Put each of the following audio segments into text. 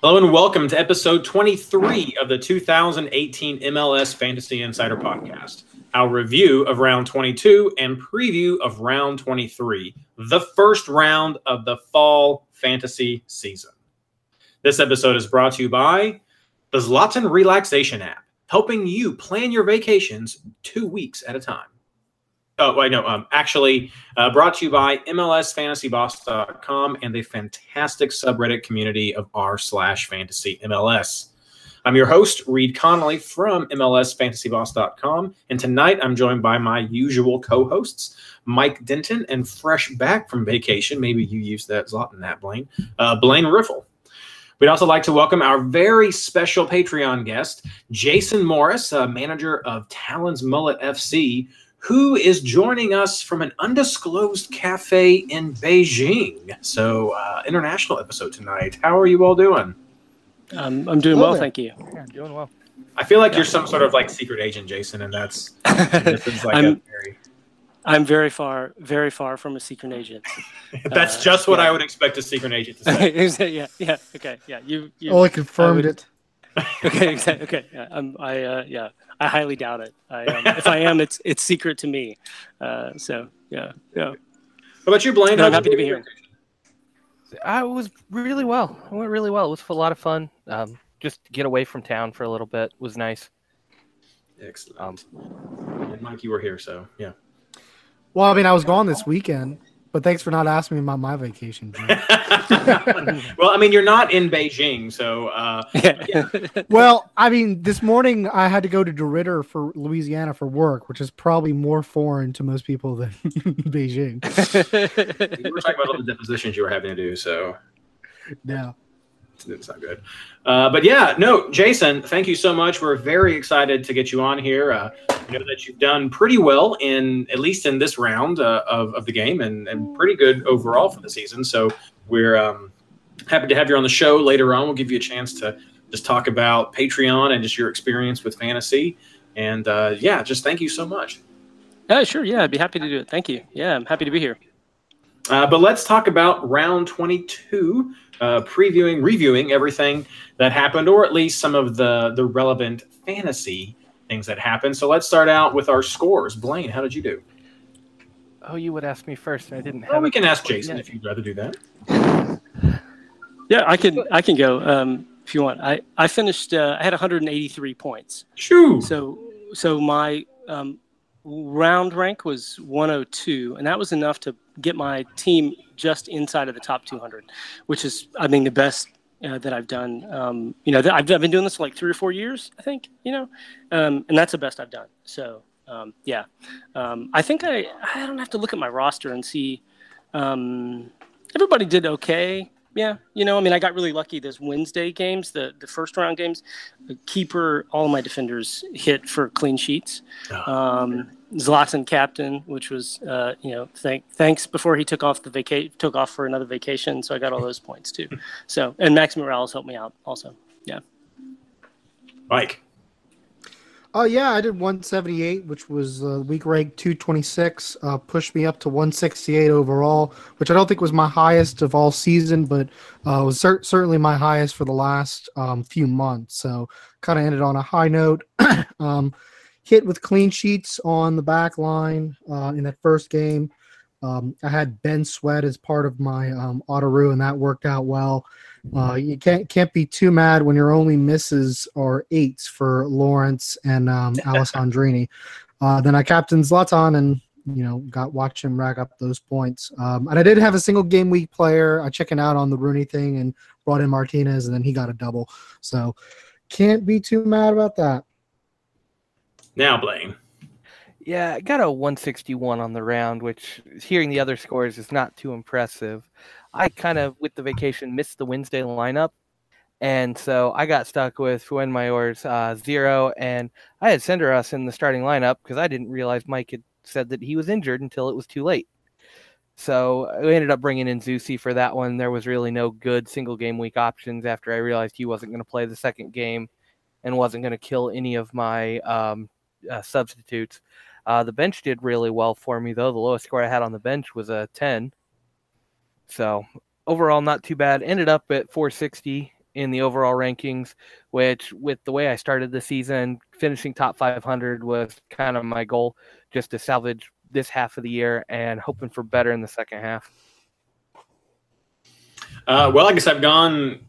Hello and welcome to episode 23 of the 2018 MLS Fantasy Insider Podcast. Our review of round 22 and preview of round 23, the first round of the fall fantasy season. This episode is brought to you by the Zlatan Relaxation app, helping you plan your vacations two weeks at a time. Oh, I know. Um, actually, uh, brought to you by MLSFantasyBoss.com and the fantastic subreddit community of r slash fantasy MLS. I'm your host, Reed Connolly from MLSFantasyBoss.com, and tonight I'm joined by my usual co-hosts, Mike Denton, and fresh back from vacation. Maybe you used that Zlatan that Blaine, uh, Blaine Riffle. We'd also like to welcome our very special Patreon guest, Jason Morris, uh, manager of Talon's Mullet FC, who is joining us from an undisclosed cafe in Beijing. So, uh, international episode tonight. How are you all doing? Um, I'm doing well, thank you. Yeah, doing well. I feel like you're some sort of like secret agent, Jason, and that's like a I'm- very. I'm very far, very far from a secret agent. That's uh, just what yeah. I would expect a secret agent to say. yeah, yeah, okay, yeah. You, you I confirmed would- it. okay, exactly. Okay, yeah, I'm, I, uh, yeah, I highly doubt it. I, um, if I am, it's it's secret to me. Uh, so yeah, yeah. How about you, Blaine? No, I'm happy to be here. I was really well. It went really well. It was a lot of fun. Um, just get away from town for a little bit was nice. Excellent. Um, and Mike, you were here, so yeah. Well, I mean, I was gone this weekend, but thanks for not asking me about my vacation. Well, I mean, you're not in Beijing, so uh, Yeah. well, I mean, this morning I had to go to DeRidder for Louisiana for work, which is probably more foreign to most people than Beijing. we were talking about all the depositions you were having to do, so Yeah. It's not good. Uh, but yeah, no, Jason, thank you so much. We're very excited to get you on here. Uh, I know that you've done pretty well in at least in this round uh, of, of the game, and, and pretty good overall for the season. So we're um, happy to have you on the show later on. We'll give you a chance to just talk about Patreon and just your experience with fantasy. And uh, yeah, just thank you so much. yeah, sure. Yeah, I'd be happy to do it. Thank you. Yeah, I'm happy to be here. Uh, but let's talk about round 22, uh, previewing, reviewing everything that happened, or at least some of the the relevant fantasy things that happened. So let's start out with our scores. Blaine, how did you do? Oh, you would ask me first. and I didn't have. Well, we can ask Jason yet. if you'd rather do that. Yeah, I can I can go um, if you want. I I finished. Uh, I had 183 points. Shoo! So so my um, round rank was 102, and that was enough to get my team just inside of the top 200, which is I mean the best uh, that I've done. Um, you know, th- I've, I've been doing this for like three or four years, I think. You know, um, and that's the best I've done. So um, yeah, um, I think I I don't have to look at my roster and see. Um, everybody did okay. Yeah, you know, I mean, I got really lucky. Those Wednesday games, the the first round games, the keeper, all of my defenders hit for clean sheets. Um, Zlatan captain, which was, uh, you know, thank, thanks before he took off the vaca- took off for another vacation, so I got all those points too. So, and Max Moralez helped me out also. Yeah. Mike. Oh yeah, I did 178, which was uh, week rank 226. Uh, pushed me up to 168 overall, which I don't think was my highest of all season, but uh, was cer- certainly my highest for the last um, few months. So kind of ended on a high note. um, hit with clean sheets on the back line uh, in that first game. Um, I had Ben Sweat as part of my um, Autoroo, and that worked out well. Uh, you can't can't be too mad when your only misses are eights for Lawrence and um, Alessandrini. Uh, then I captained Zlatan and you know got watch him rack up those points. Um, and I did have a single game week player. I checking out on the Rooney thing and brought in Martinez, and then he got a double. So can't be too mad about that. Now, Blaine. Yeah, I got a 161 on the round, which hearing the other scores is not too impressive. I kind of, with the vacation, missed the Wednesday lineup, And so I got stuck with Fuenmayor's uh, zero, and I had Senderos in the starting lineup because I didn't realize Mike had said that he was injured until it was too late. So we ended up bringing in Zusi for that one. There was really no good single game week options after I realized he wasn't going to play the second game and wasn't going to kill any of my um, uh, substitutes. Uh, the bench did really well for me, though. The lowest score I had on the bench was a 10. So overall, not too bad. Ended up at 460 in the overall rankings, which, with the way I started the season, finishing top 500 was kind of my goal, just to salvage this half of the year and hoping for better in the second half. Uh, well, I guess I've gone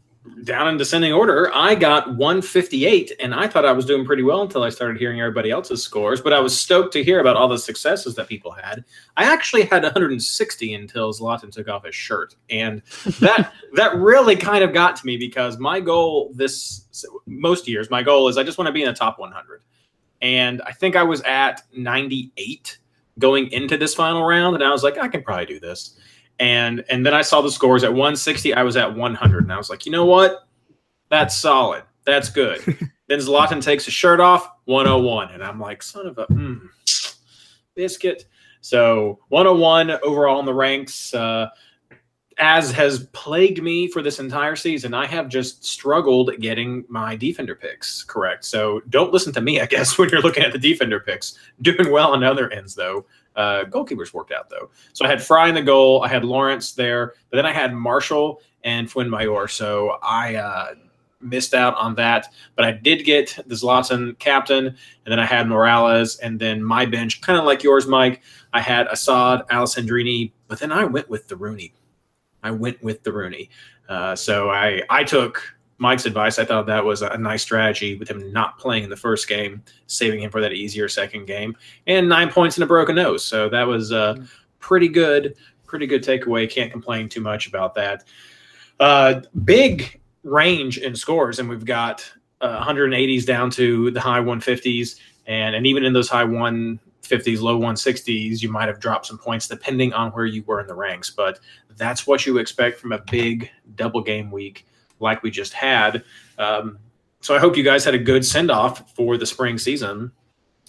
down in descending order. I got 158, and I thought I was doing pretty well until I started hearing everybody else's scores. But I was stoked to hear about all the successes that people had. I actually had 160 until Zlatan took off his shirt, and that that really kind of got to me because my goal this most years, my goal is I just want to be in the top 100, and I think I was at 98 going into this final round, and I was like, I can probably do this. And and then I saw the scores at 160. I was at 100, and I was like, you know what? That's solid. That's good. then Zlatan takes his shirt off, 101, and I'm like, son of a mm, biscuit. So 101 overall in the ranks. Uh, as has plagued me for this entire season, I have just struggled getting my defender picks correct. So don't listen to me, I guess, when you're looking at the defender picks. Doing well on other ends, though. Uh, goalkeepers worked out, though. So I had Frei in the goal. I had Lawrence there, but then I had Marshall and Fuenmayor. So I uh, missed out on that. But I did get the Zlatan captain, and then I had Moralez, and then my bench, kind of like yours, Mike. I had Asad, Alessandrini, but then I went with the Rooney I went with the Rooney. Uh, so I I took Mike's advice. I thought that was a nice strategy with him not playing in the first game, saving him for that easier second game, and nine points and a broken nose. So that was uh, mm-hmm. pretty good, pretty good takeaway. Can't complain too much about that. Uh, big range in scores, and we've got uh, 180s down to the high 150s, and and even in those high 150s, low 160s, you might have dropped some points depending on where you were in the ranks. But that's what you expect from a big double game week like we just had. Um, so I hope you guys had a good send off for the spring season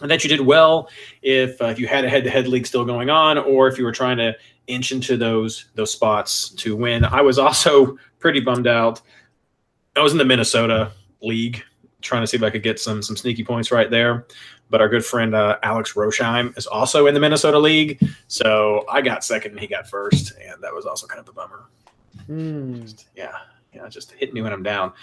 and that you did well if, uh, if you had a head to head league still going on or if you were trying to inch into those those spots to win. I was also pretty bummed out. I was in the Minnesota league trying to see if I could get some some sneaky points right there but our good friend uh, Alex Rosheim is also in the Minnesota League. So I got second and he got first, and that was also kind of a bummer. Mm. Yeah, yeah, just hit me when I'm down.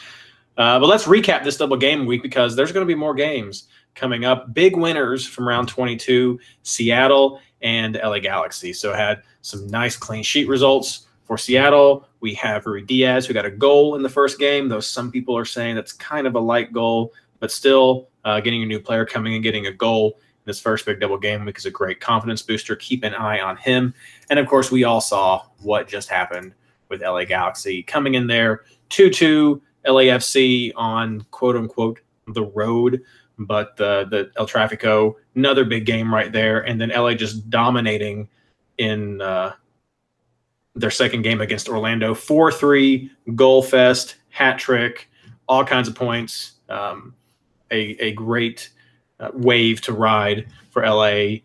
Uh, but let's recap this double game week because there's going to be more games coming up. Big winners from round 22, Seattle and LA Galaxy. So had some nice clean sheet results for Seattle. We have Ruidiaz who got a goal in the first game, though some people are saying that's kind of a light goal, but still uh, getting a new player coming and getting a goal in this first big double game week is a great confidence booster. Keep an eye on him. And of course, we all saw what just happened with LA Galaxy coming in there 2 2 LAFC on quote unquote the road. But the, the El Trafico, another big game right there. And then LA just dominating in uh, their second game against Orlando 4 3, goal fest, hat trick, all kinds of points. Um, a, a great uh, wave to ride for LA.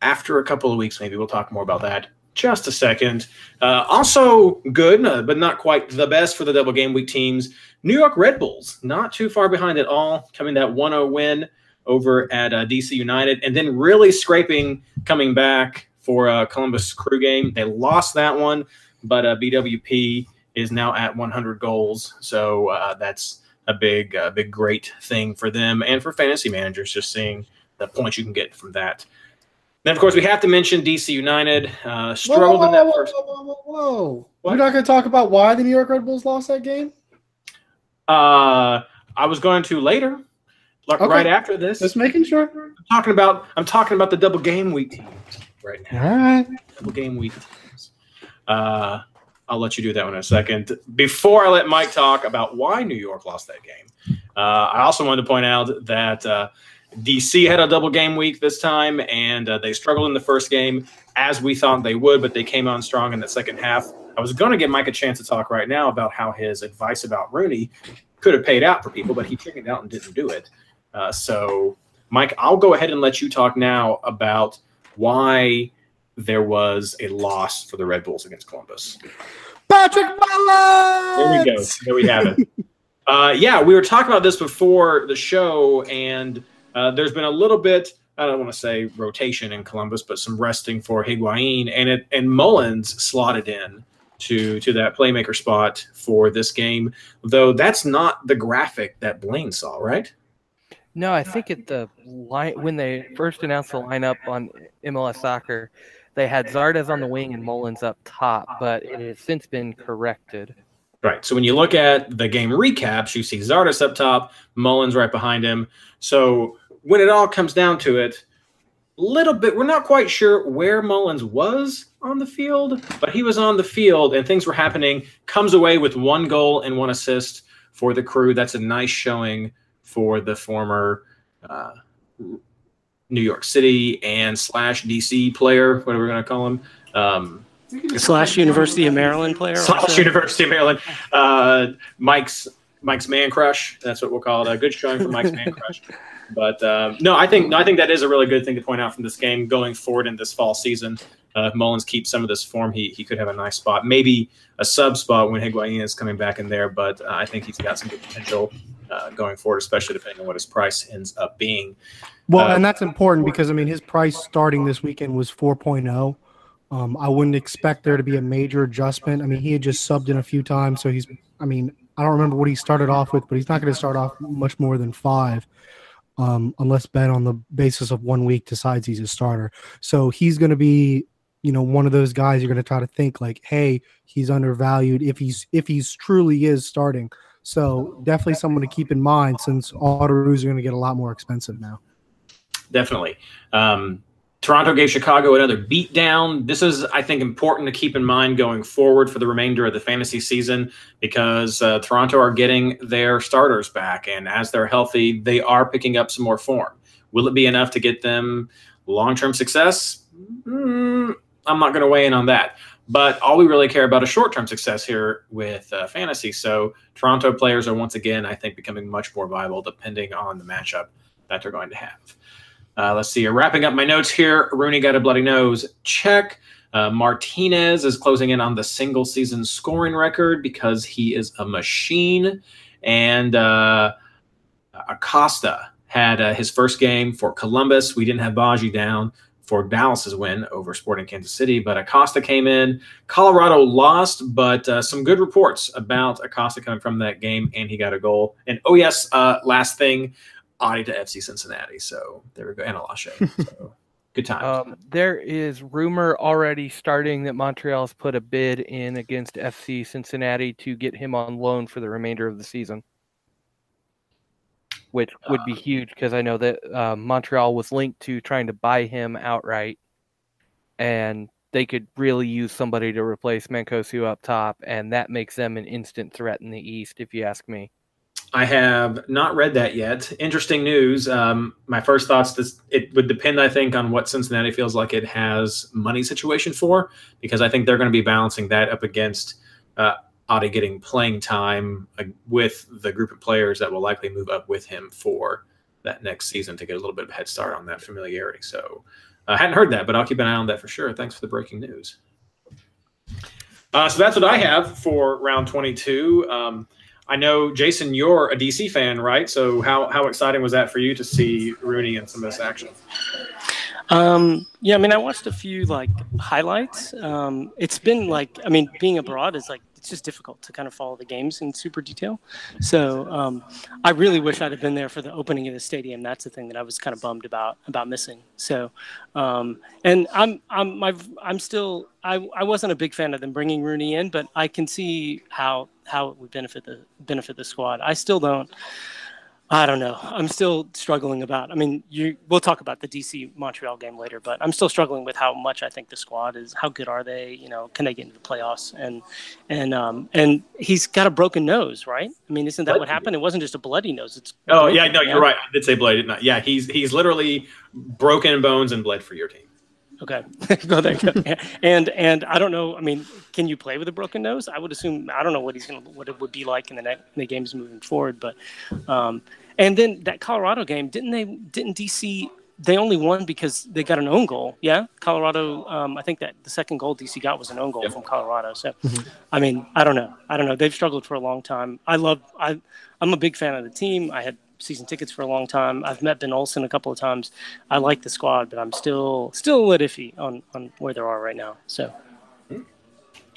After a couple of weeks, maybe we'll talk more about that. Just a second. Uh, also good, uh, but not quite the best for the double game week teams. New York Red Bulls, not too far behind at all, coming that 1 0 win over at uh, DC United, and then really scraping coming back for uh, Columbus Crew game. They lost that one, but uh, BWP is now at 100 goals. So that's a big, big, great thing for them and for fantasy managers, just seeing the points you can get from that. Then, of course, we have to mention DC United uh, struggled whoa, whoa, in that whoa, first. Whoa, whoa, whoa. We're not going to talk about why the New York Red Bulls lost that game. Uh, I was going to later, like Okay. right after this. Just making sure. I'm talking about. I'm talking about the double game week teams right now. All right. Double game week teams. Uh, I'll let you do that one in a second. Before I let Mike talk about why New York lost that game, uh, I also wanted to point out that uh, DC had a double game week this time, and uh, they struggled in the first game as we thought they would, but they came on strong in the second half. I was going to give Mike a chance to talk right now about how his advice about Rooney could have paid out for people, but he chickened out and didn't do it. Uh, so, Mike, I'll go ahead and let you talk now about why there was a loss for the Red Bulls against Columbus. Patrick Mullins! There we go. There we have it. uh, yeah, we were talking about this before the show, and uh, there's been a little bit. I don't want to say rotation in Columbus, but some resting for Higuain, and it and Mullins slotted in to to that playmaker spot for this game. Though that's not the graphic that Blaine saw, right? No, I think at the line when they first announced the lineup on MLS Soccer, they had Zardes on the wing and Mullins up top, but it has since been corrected. Right. So when you look at the game recaps, you see Zardes up top, Mullins right behind him. So when it all comes down to it, little bit we're not quite sure where Mullins was on the field, but he was on the field and things were happening. Comes away with one goal and one assist for the crew. That's a nice showing for the former uh, New York City and slash DC player, whatever we're going to call him. Um, slash University of Maryland player. slash. University of Maryland. Uh, Mike's Mike's man crush. That's what we'll call it. A good showing for Mike's man crush. But um, no, I think no, I think that is a really good thing to point out from this game going forward in this fall season. Uh, if Mullins keeps some of this form, he he could have a nice spot, maybe a sub spot when Higuain is coming back in there. But uh, I think he's got some good potential uh, going forward, especially depending on what his price ends up being. Well, Uh, and that's important because I mean his price starting this weekend was 4.0. Um, I wouldn't expect there to be a major adjustment. I mean, he had just subbed in a few times, so he's. I mean, I don't remember what he started off with, but he's not going to start off much more than five, um, unless Ben on the basis of one week decides he's a starter. So he's going to be, you know, one of those guys you're going to try to think like, hey, he's undervalued if he's if he's truly is starting. So definitely someone to keep in mind since Autoroos are going to get a lot more expensive now. definitely. Um, Toronto gave Chicago another beatdown. This is, I think, important to keep in mind going forward for the remainder of the fantasy season because uh, Toronto are getting their starters back, and as they're healthy, they are picking up some more form. Will it be enough to get them long-term success? Mm, I'm not going to weigh in on that. But all we really care about is short-term success here with uh, fantasy. So Toronto players are once again, I think, becoming much more viable depending on the matchup that they're going to have. Uh, let's see. Wrapping up my notes here. Rooney got a bloody nose. Check. Uh, Martinez is closing in on the single season scoring record because he is a machine. And uh, Acosta had uh, his first game for Columbus. We didn't have Badji down for Dallas's win over Sporting Kansas City, but Acosta came in. Colorado lost, but uh, some good reports about Acosta coming from that game, and he got a goal. And oh yes, uh, last thing, Adi to FC Cincinnati. So there we go, and Alashe. So good time. Um, there is rumor already starting that Montreal's put a bid in against FC Cincinnati to get him on loan for the remainder of the season, which would be huge because I know that uh, Montreal was linked to trying to buy him outright, and they could really use somebody to replace Mancosu up top, and that makes them an instant threat in the East, if you ask me. I have not read that yet. Interesting news. Um, my first thoughts: this it would depend, I think, on what Cincinnati feels like it has money situation for, because I think they're going to be balancing that up against uh, Adi getting playing time uh, with the group of players that will likely move up with him for that next season to get a little bit of a head start on that familiarity. So I hadn't heard that, but I'll keep an eye on that for sure. Thanks for the breaking news. Uh, so that's what I have for round 22. Um, I know Jason, you're a DC fan, right? So how how exciting was that for you to see Rooney in some of this action? Um, yeah, I mean, I watched a few like highlights. Um, it's been like, I mean, being abroad is like it's just difficult to kind of follow the games in super detail. So um, I really wish I'd have been there for the opening of the stadium. That's the thing that I was kind of bummed about about missing. So, um, and I'm I'm I'm still I, I wasn't a big fan of them bringing Rooney in, but I can see how how it would benefit the benefit the squad. I still don't. I don't know. I'm still struggling about. I mean, you. We'll talk about the DC Montreal game later, but I'm still struggling with how much I think the squad is. How good are they? You know, can they get into the playoffs? And and um and he's got a broken nose, right? I mean, isn't that what happened? It wasn't just a bloody nose. It's Oh yeah, broken, no, you're right. I did say didn't I? Yeah, he's he's literally broken bones and bled for your team. Okay, go there. Go. And and I don't know. I mean, can you play with a broken nose? I would assume. I don't know what he's gonna what it would be like in the next in the games moving forward. But um, and then that Colorado game, didn't they? Didn't DC? They only won because they got an own goal. Yeah, Colorado. Um, I think that the second goal DC got was an own goal Yep. from Colorado. So, I mean, I don't know. I don't know. They've struggled for a long time. I love. I I'm a big fan of the team. I had season tickets for a long time. I've met Ben Olsen a couple of times. I like the squad, but I'm still still a little iffy on on where they are right now. So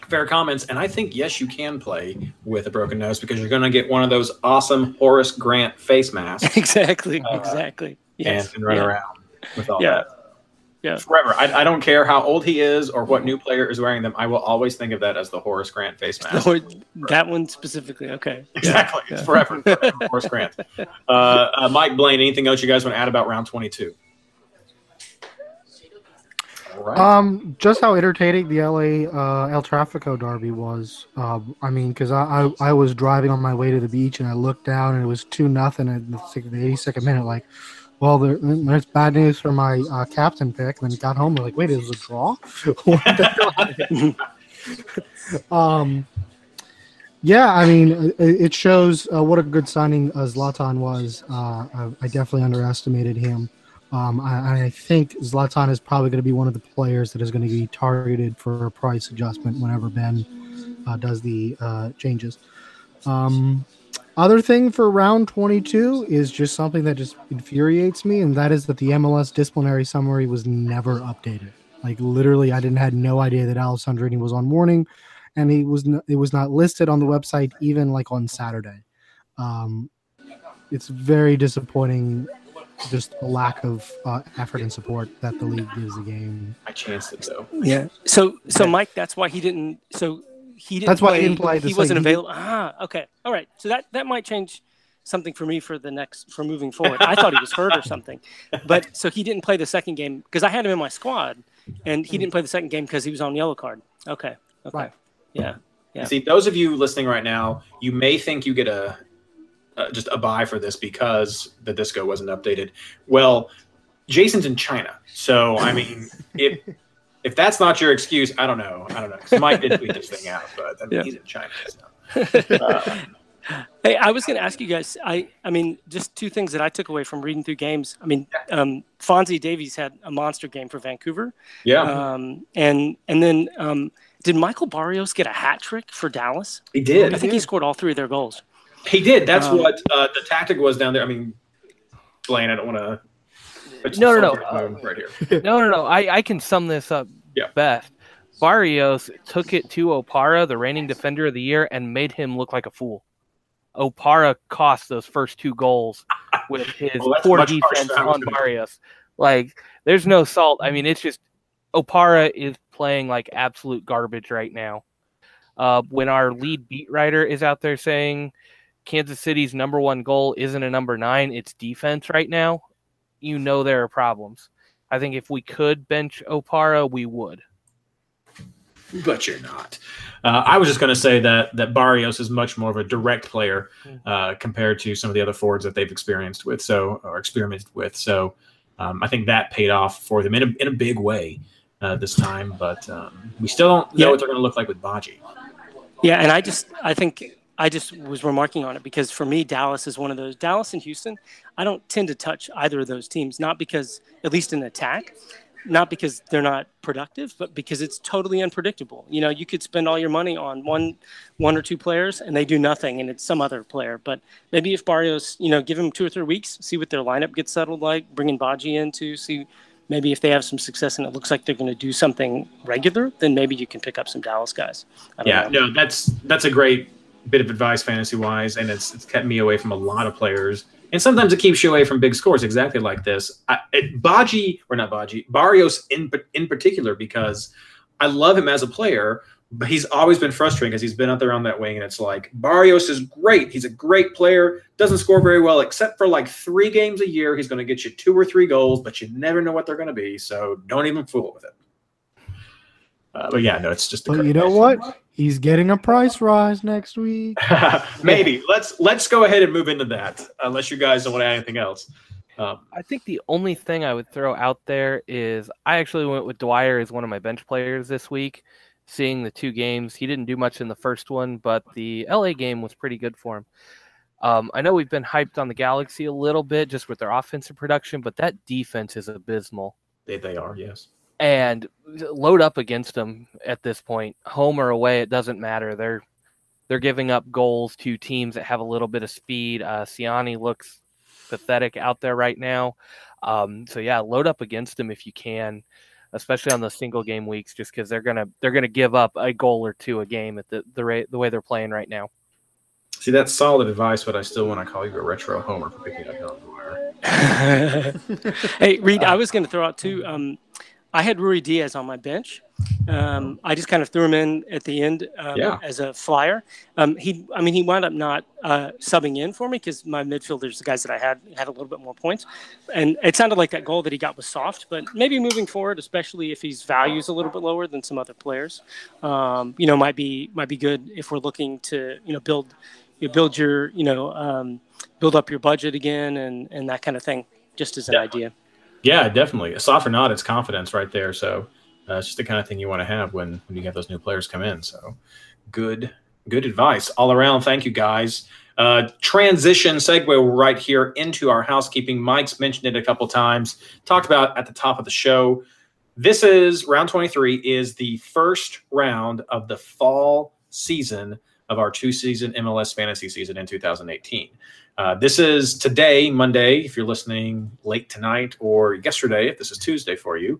Fair comments, and I think yes, you can play with a broken nose because you're going to get one of those awesome Horace Grant face masks exactly, Uh, exactly. Yes. and run yeah. around with all Yeah. that. Yeah. Forever. I, I don't care how old he is or what new player is wearing them. I will always think of that as the Horace Grant face mask. That one specifically. Okay. Yeah. Exactly. It's forever. forever Horace Grant. Uh, uh, Mike Blaine, anything else you guys want to add about round 22? Right. Um, just how entertaining the LA uh, El Trafico derby was. Um, I mean, because I, I I was driving on my way to the beach and I looked down and it was two nothing at the 82nd minute. Like, well, there, there's bad news for my uh, captain pick. And then got home, like, wait, it was a draw. Um, yeah, I mean, it, it shows uh, what a good signing uh, Zlatan was. Uh, I, I definitely underestimated him. Um, I, I think Zlatan is probably going to be one of the players that is going to be targeted for a price adjustment whenever Ben uh, does the uh, changes. Um, other thing for round 22 is just something that just infuriates me, and that is that the MLS disciplinary summary was never updated. Like literally, I didn't had no idea that Alessandrini was on warning, and he was n- it was not listed on the website even like on Saturday. Um, it's very disappointing just a lack of uh, effort and support that the league gives the game. I chanced it, though. Yeah. So so Mike, that's why he didn't. So he didn't. That's why play, he didn't play the He wasn't second- he- available. Ah. Okay. All right. So that that might change something for me for the next for moving forward. I thought he was hurt or something, but so he didn't play the second game because I had him in my squad, and he didn't play the second game because he was on yellow card. Okay. Okay. Right. Yeah. Yeah. See, those of you listening right now, you may think you get a uh, just a buy for this because the disco wasn't updated. Well, Jason's in China, so I mean, if if that's not your excuse, I don't know. I don't know. Mike did tweet this thing out, but I mean, Yeah. he's in China. So. Uh, Hey, I was going to ask you guys. I, I mean, just two things that I took away from reading through games. I mean, um, Fonzie Davies had a monster game for Vancouver, yeah, um, and and then um, did Michael Barrios get a hat trick for Dallas? he did. I think he scored all three of their goals. He did. That's Um, what uh, the tactic was down there. I mean, Blaine, I don't want to. No, no, no. Right here. No, no, no. I, I can sum this up Yeah. best. Barrios took it to Opara, the reigning defender of the year, and made him look like a fool. Opara cost those first two goals with his Well, poor defense than I was on Barrios. Like, there's no salt. I mean, it's just Opara is playing like absolute garbage right now. Uh, when our lead beat writer is out there saying Kansas City's number one goal isn't a number nine, it's defense right now, you know there are problems. I think if we could bench Opara, we would. but you're not. Uh, I was just going to say that that Barrios is much more of a direct player uh, compared to some of the other forwards that they've experienced with, so or experimented with. So um, I think that paid off for them in a in a big way uh, this time. But um, we still don't know Yeah. what they're going to look like with Badji. Yeah, and I just I think I just was remarking on it because for me Dallas is one of those Dallas and Houston. I don't tend to touch either of those teams, not because at least in attack, not because they're not productive, but because it's totally unpredictable. You know, you could spend all your money on one one or two players and they do nothing and it's some other player. But maybe if Barrios, you know, give him two or three weeks, see what their lineup gets settled like, bringing Badji in to see maybe if they have some success and it looks like they're going to do something regular, then maybe you can pick up some Dallas guys. I don't Yeah, know. no, that's that's a great bit of advice fantasy wise, and it's it's kept me away from a lot of players. And sometimes it keeps you away from big scores, exactly like this. I, it, Badji or not Badji, Barrios in in particular, because I love him as a player, but he's always been frustrating because he's been out there on that wing, and it's like Barrios is great. He's a great player, doesn't score very well, except for like three games a year. He's going to get you two or three goals, but you never know what they're going to be. So don't even fool with it. Uh, but yeah, no, it's just. a But you know match. what? He's getting a price rise next week. Maybe let's let's go ahead and move into that. Unless you guys don't want to add anything else. Um, I think the only thing I would throw out there is I actually went with Dwyer as one of my bench players this week. Seeing the two games, he didn't do much in the first one, but the LA game was pretty good for him. Um, I know we've been hyped on the Galaxy a little bit just with their offensive production, but that defense is abysmal. they, they are, yes. And load up against them at this point, home or away, it doesn't matter. They're they're giving up goals to teams that have a little bit of speed. Uh, Ciani looks pathetic out there right now. Um, so yeah, load up against them if you can, especially on the single game weeks, just because they're gonna they're gonna give up a goal or two a game at the the rate the way they're playing right now. See, that's solid advice, but I still want to call you a retro homer for picking up Dylan Dwyer. hey, Reed, I was going to throw out too. Um, I had Ruidiaz on my bench. Um, I just kind of threw him in at the end um, Yeah. as a flyer. Um, he, I mean, he wound up not uh, subbing in for me because my midfielders, the guys that I had, had a little bit more points, and it sounded like that goal that he got was soft. But maybe moving forward, especially if his values a little bit lower than some other players, um, you know, might be might be good if we're looking to you know build you build your you know um, build up your budget again and and that kind of thing. Just as an Yeah. idea. Yeah, definitely. Soft or not, it's confidence right there. So uh, it's just the kind of thing you want to have when, when you have those new players come in. So good, good advice all around. Thank you, guys. Uh, transition segue right here into our housekeeping. Mike's mentioned it a couple times, talked about at the top of the show. This is round 23 is the first round of the fall season of our two season MLS fantasy season in 2018. Uh, this is today, Monday, if you're listening late tonight, or yesterday, if this is Tuesday for you,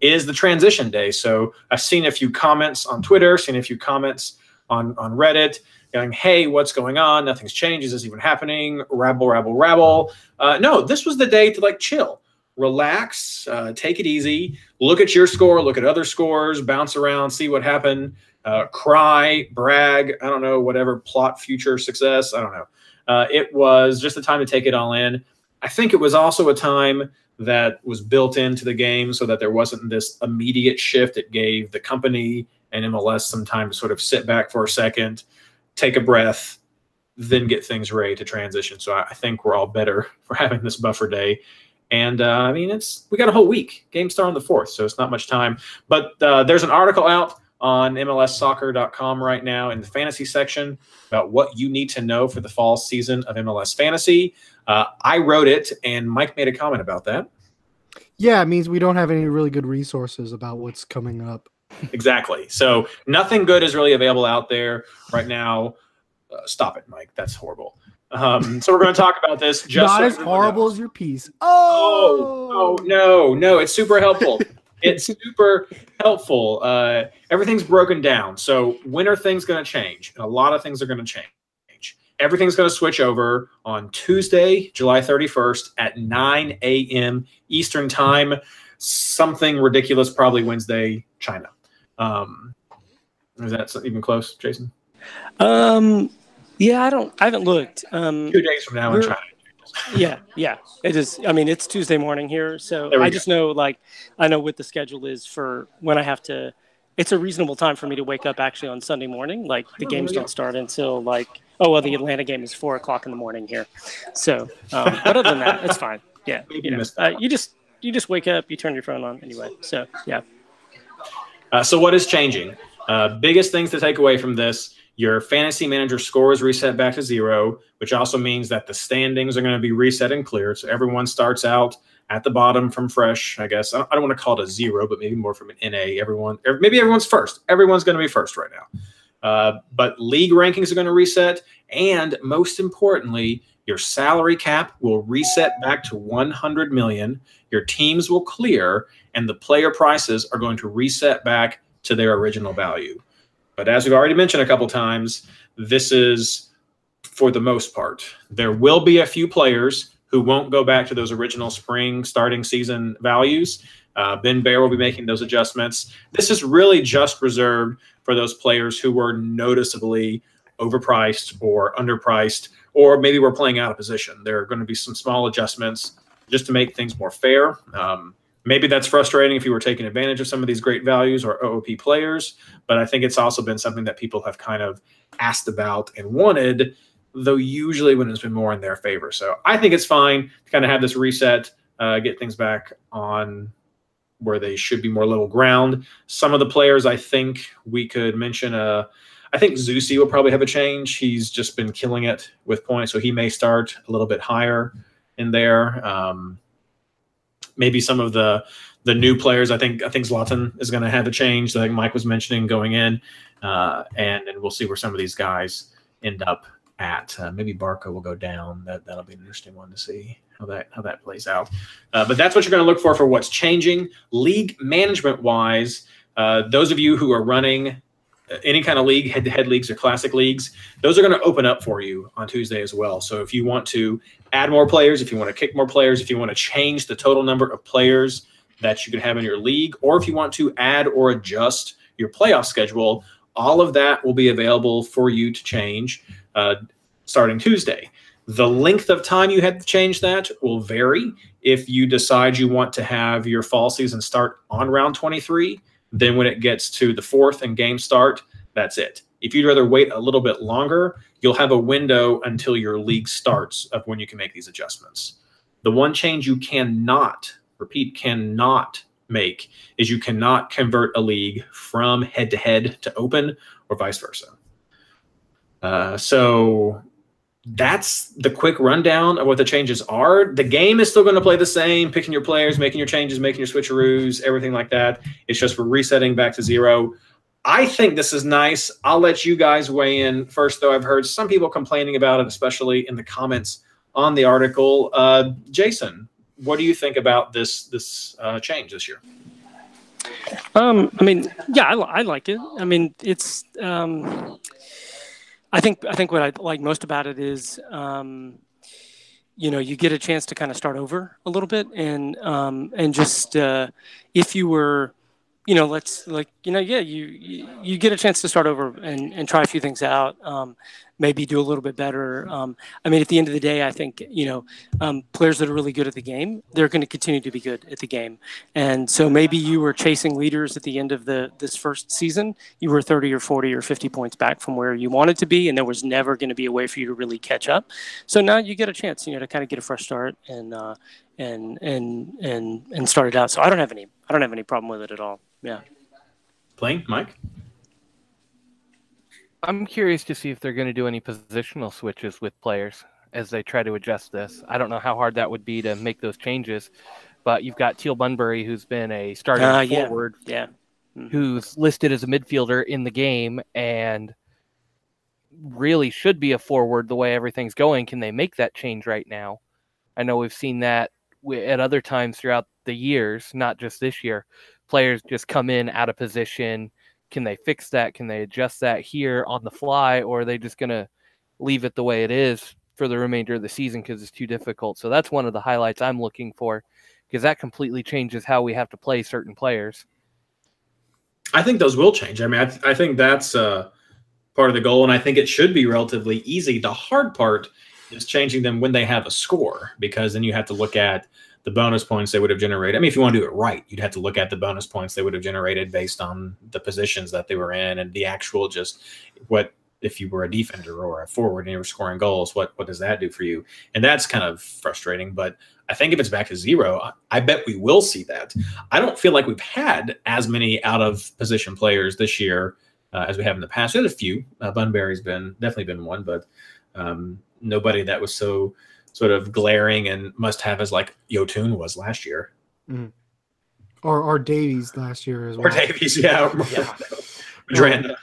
is the transition day. So I've seen a few comments on Twitter, seen a few comments on, on Reddit going, hey, what's going on? Nothing's changed. Is this even happening? Rabble, rabble, rabble. Uh, no, this was the day to like chill, relax, uh, take it easy, look at your score, look at other scores, bounce around, see what happened, uh, cry, brag, I don't know, whatever, plot future success. I don't know. Uh, it was just a time to take it all in. I think it was also a time that was built into the game so that there wasn't this immediate shift. It gave the company and MLS some time to sort of sit back for a second, take a breath, then get things ready to transition. So I, think we're all better for having this buffer day. And uh, I mean, it's we got a whole week. Game start on the fourth, so it's not much time. But uh, there's an article out on MLSsoccer.com right now in the fantasy section about what you need to know for the fall season of MLS Fantasy. Uh, I wrote it, and Mike made a comment about that. Yeah, it means we don't have any really good resources about what's coming up. Exactly. So nothing good is really available out there right now. Uh, stop it, Mike. That's horrible. Um, so we're going to talk about this. Just Not so as horrible knows. as your piece. Oh, Oh, oh no, no, it's super helpful. it's super helpful. Uh, everything's broken down. So when are things going to change? And a lot of things are going to change. Everything's going to switch over on Tuesday, July 31st at 9 a.m. Eastern Time. Something ridiculous, probably Wednesday, China. Um, is that even close, Jason? Um, yeah, I don't. I haven't looked. Um, Two days from now in China. Yeah, yeah. It is. I mean, it's Tuesday morning here, so I go. just know, like, I know what the schedule is for when I have to. It's a reasonable time for me to wake up actually on Sunday morning. Like the games don't start until like oh well, the Atlanta game is four o'clock in the morning here. So, um, but other than that, it's fine. Yeah, you know, uh, you just you just wake up, you turn your phone on anyway. So yeah. Uh, so what is changing? Uh, biggest things to take away from this: your fantasy manager score is reset back to zero, which also means that the standings are going to be reset and cleared. So everyone starts out at the bottom from fresh. I guess I don't, want to call it a zero, but maybe more from an NA. Everyone, maybe everyone's first. Everyone's going to be first right now. Uh, but league rankings are going to reset, and most importantly, your salary cap will reset back to 100 million. Your teams will clear, and the player prices are going to reset back to their original value. But as we've already mentioned a couple times, this is for the most part. There will be a few players who won't go back to those original spring starting season values. Uh, ben Bear will be making those adjustments. This is really just reserved for those players who were noticeably overpriced or underpriced, or maybe we're playing out of position. There are going to be some small adjustments just to make things more fair. Um, maybe that's frustrating if you were taking advantage of some of these great values or OOP players, but I think it's also been something that people have kind of asked about and wanted though usually when it's been more in their favor. So I think it's fine to kind of have this reset, uh, get things back on where they should be more level ground. Some of the players I think we could mention. Uh, I think Zusi will probably have a change. He's just been killing it with points, so he may start a little bit higher in there. Um, maybe some of the the new players. I think I think Zlatan is going to have a change. Think Mike was mentioning going in, uh, and and we'll see where some of these guys end up at. Uh, maybe Barco will go down. That that'll be an interesting one to see how that how that plays out. Uh, but that's what you're going to look for for what's changing league management wise. Uh, those of you who are running any kind of league, head-to-head leagues or classic leagues, those are going to open up for you on Tuesday as well. So if you want to add more players, if you want to kick more players, if you want to change the total number of players that you can have in your league, or if you want to add or adjust your playoff schedule, all of that will be available for you to change uh, starting Tuesday. The length of time you have to change that will vary. If you decide you want to have your fall season start on round 23, then when it gets to the fourth and game start, that's it. If you'd rather wait a little bit longer, you'll have a window until your league starts of when you can make these adjustments. The one change you cannot, repeat, cannot make is you cannot convert a league from head to head to open or vice versa. Uh, so that's the quick rundown of what the changes are. The game is still going to play the same, picking your players, making your changes, making your switcheroos, everything like that. It's just we're resetting back to zero. I think this is nice. I'll let you guys weigh in first, though. I've heard some people complaining about it, especially in the comments on the article. Uh, Jason, what do you think about this this uh, change this year? Um, I mean, yeah, I, I like it. I mean, it's. Um, I think I think what I like most about it is, um, you know, you get a chance to kind of start over a little bit, and um, and just uh, if you were, you know, let's like you know, yeah, you you, you get a chance to start over and, and try a few things out. Um, maybe do a little bit better. Um, I mean, at the end of the day, I think you know um, players that are really good at the game, they're going to continue to be good at the game. And so maybe you were chasing leaders at the end of the this first season, you were 30 or 40 or 50 points back from where you wanted to be, and there was never going to be a way for you to really catch up. So now you get a chance, you know, to kind of get a fresh start and uh, and and and and start it out. So I don't have any I don't have any problem with it at all. Yeah. Playing, Mike. I'm curious to see if they're going to do any positional switches with players as they try to adjust this. I don't know how hard that would be to make those changes, but you've got Teal Bunbury, who's been a starting Uh, yeah. forward, Yeah. Mhm. who's listed as a midfielder in the game and really should be a forward the way everything's going. Can they make that change right now? I know we've seen that at other times throughout the years, not just this year. Players just come in out of position. Can they fix that? Can they adjust that here on the fly, or are they just going to leave it the way it is for the remainder of the season because it's too difficult? So that's one of the highlights I'm looking for because that completely changes how we have to play certain players. I think those will change. I mean, I, th- I think that's uh, part of the goal, and I think it should be relatively easy. The hard part is changing them when they have a score, because then you have to look at the bonus points they would have generated. I mean, if you want to do it right, you'd have to look at the bonus points they would have generated based on the positions that they were in and the actual just what if you were a defender or a forward and you were scoring goals, what what does that do for you? And that's kind of frustrating. But I think if it's back to zero, I, I bet we will see that. I don't feel like we've had as many out of position players this year uh, as we have in the past. There's a few. Uh, Bunbury's been definitely been one, but um, nobody that was so sort of glaring and must have as like Yotun was last year. Or or Davies last year as well. Or Davies, yeah. Yeah. Madranda.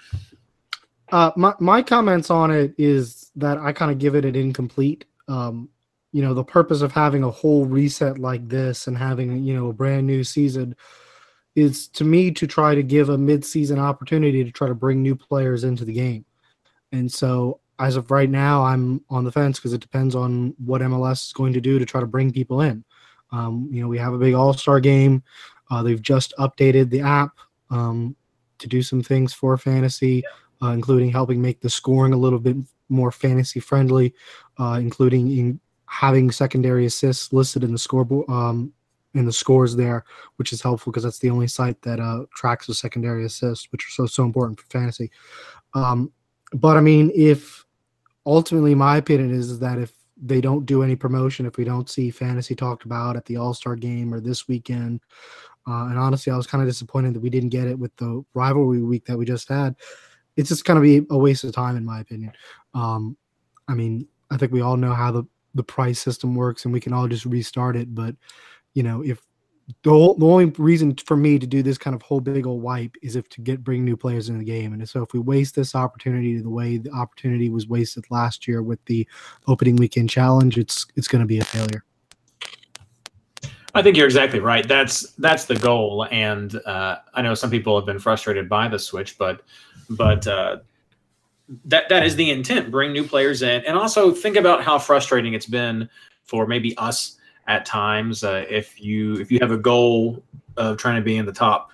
Uh, my my comments on it is that I kind of give it an incomplete. Um, you know, the purpose of having a whole reset like this and having you know a brand new season is to me to try to give a mid-season opportunity to try to bring new players into the game. And so, as of right now, I'm on the fence because it depends on what MLS is going to do to try to bring people in. Um, you know, we have a big All Star game. Uh, they've just updated the app um, to do some things for fantasy uh, including helping make the scoring a little bit more fantasy friendly, uh, including in having secondary assists listed in the scoreboard um, in the scores there, which is helpful because that's the only site that uh, tracks the secondary assists, which are so so important for fantasy. Um, but I mean, if ultimately, my opinion is, is that if they don't do any promotion, if we don't see fantasy talked about at the All Star game or this weekend, uh, and honestly, I was kind of disappointed that we didn't get it with the rivalry week that we just had. It's just going to be a waste of time, in my opinion. Um, I mean, I think we all know how the the price system works, and we can all just restart it. But you know, if the, whole, the only reason for me to do this kind of whole big old wipe is if to get bring new players in the game. And so if we waste this opportunity the way the opportunity was wasted last year with the opening weekend challenge, it's it's going to be a failure. I think you're exactly right. That's that's the goal, and uh, I know some people have been frustrated by the switch, but but uh, that that is the intent. Bring new players in, and also think about how frustrating it's been for maybe us at times. Uh, if you if you have a goal of trying to be in the top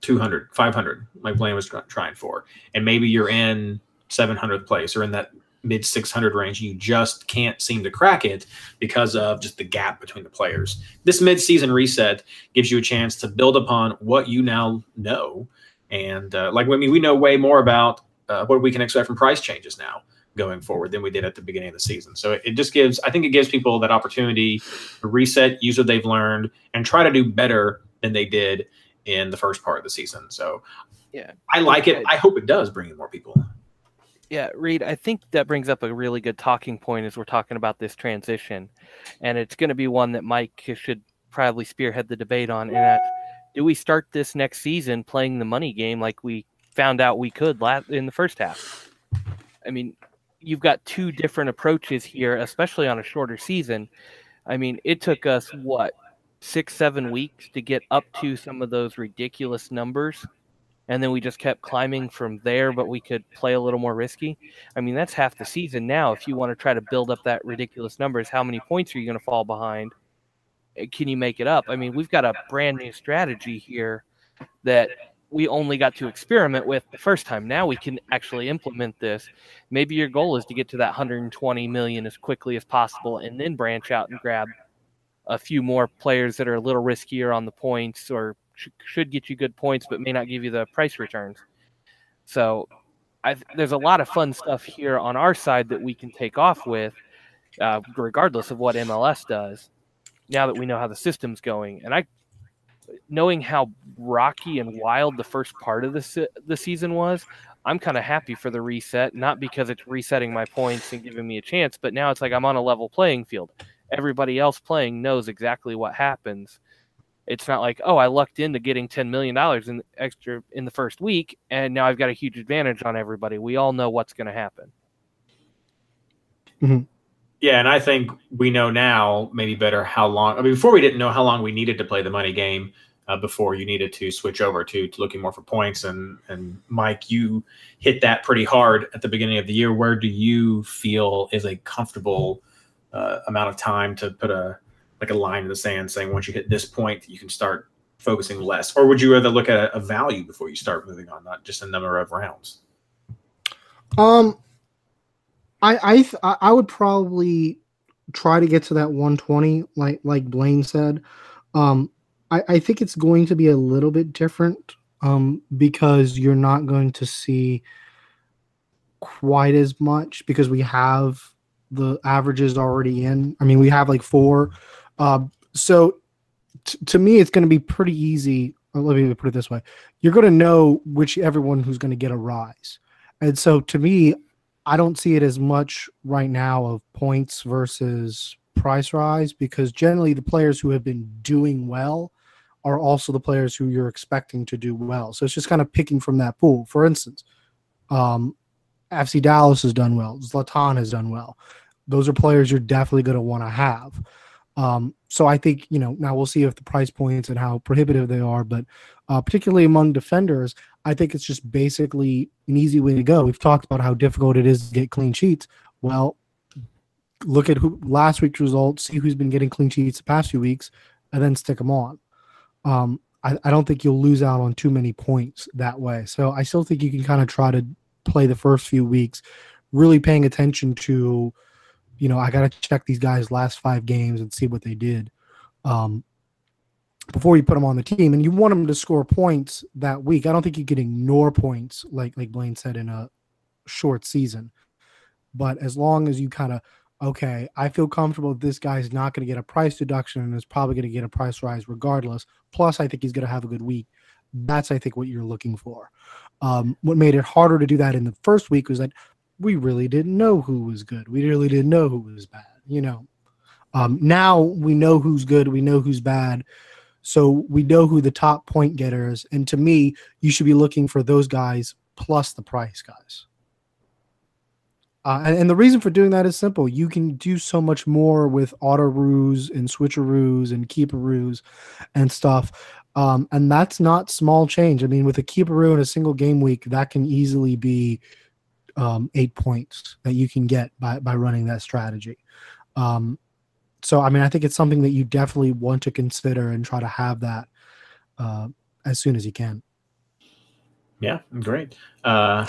200, 500, like Blaine was trying for, and maybe you're in 700th place or in that mid 600 range, you just can't seem to crack it because of just the gap between the players. This mid-season reset gives you a chance to build upon what you now know, and uh, like I mean, we know way more about uh, what we can expect from price changes now going forward than we did at the beginning of the season. So it, just gives, I think, it gives people that opportunity to reset, use what they've learned, and try to do better than they did in the first part of the season. So yeah, I like it. I hope it does bring in more people. Yeah, Reed, I think that brings up a really good talking point as we're talking about this transition. And it's going to be one that Mike should probably spearhead the debate on. And that do we start this next season playing the money game like we found out we could last in the first half? I mean, you've got two different approaches here, especially on a shorter season. I mean, it took us what six, seven weeks to get up to some of those ridiculous numbers and then we just kept climbing from there, but we could play a little more risky. I mean, that's half the season now. If you want to try to build up that ridiculous numbers, how many points are you going to fall behind? Eh, can you make it up? I mean, we've got a brand new strategy here that we only got to experiment with the first time. Now we can actually implement this. Maybe your goal is to get to that 120 million as quickly as possible and then branch out and grab a few more players that are a little riskier on the points or should get you good points, but may not give you the price returns. So I, there's a lot of fun stuff here on our side that we can take off with, uh, regardless of what MLS does. Now that we know how the system's going, and I, knowing how rocky and wild the first part of the se- the season was, I'm kind of happy for the reset. Not because it's resetting my points and giving me a chance, but now it's like I'm on a level playing field. Everybody else playing knows exactly what happens it's not like, oh, I lucked into getting $10 million in extra in the first week, and now I've got a huge advantage on everybody. We all know what's going to happen. Mm-hmm. Yeah, and I think we know now maybe better how long. I mean, before we didn't know how long we needed to play the money game. Uh, before you needed to switch over to, to looking more for points, and and Mike, you hit that pretty hard at the beginning of the year. Where do you feel is a comfortable uh, amount of time to put a like a line in the sand saying once you hit this point, you can start focusing less? Or would you rather look at a, value before you start moving on, not just a number of rounds? Um, I I I would probably try to get to that 120, like like Blaine said. Um, I, I think it's going to be a little bit different um, because you're not going to see quite as much because we have the averages already in. I mean, we have like four uh, so t- to me, it's going to be pretty easy. Uh, let me put it this way: you're going to know which everyone who's going to get a rise, and so to me, I don't see it as much right now of points versus price rise because generally the players who have been doing well are also the players who you're expecting to do well. So it's just kind of picking from that pool. For instance, um, FC Dallas has done well. Zlatan has done well. Those are players you're definitely going to want to have. Um, so I think you know now we'll see if the price points and how prohibitive they are, but uh, particularly among defenders, I think it's just basically an easy way to go. We've talked about how difficult it is to get clean sheets. Well, look at who last week's results, see who's been getting clean sheets the past few weeks, and then stick them on. Um, I, I don't think you'll lose out on too many points that way. So I still think you can kind of try to play the first few weeks, really paying attention to you know, I got to check these guys' last five games and see what they did um, before you put them on the team. And you want them to score points that week. I don't think you can ignore points like like Blaine said in a short season. But as long as you kind of okay, I feel comfortable this guy's not going to get a price deduction and is probably going to get a price rise regardless. Plus, I think he's going to have a good week. That's, I think, what you're looking for. Um, what made it harder to do that in the first week was that we really didn't know who was good. We really didn't know who was bad. You know, um, now we know who's good. We know who's bad. So we know who the top point getters. And to me, you should be looking for those guys plus the price guys. Uh, and, and, the reason for doing that is simple. You can do so much more with autoroos and switcheroos and keeperoos and stuff. Um, and that's not small change. I mean, with a keeperoo in a single game week, that can easily be um, eight points that you can get by, by running that strategy. Um, so, I mean, I think it's something that you definitely want to consider and try to have that uh, as soon as you can. Yeah, great. Uh,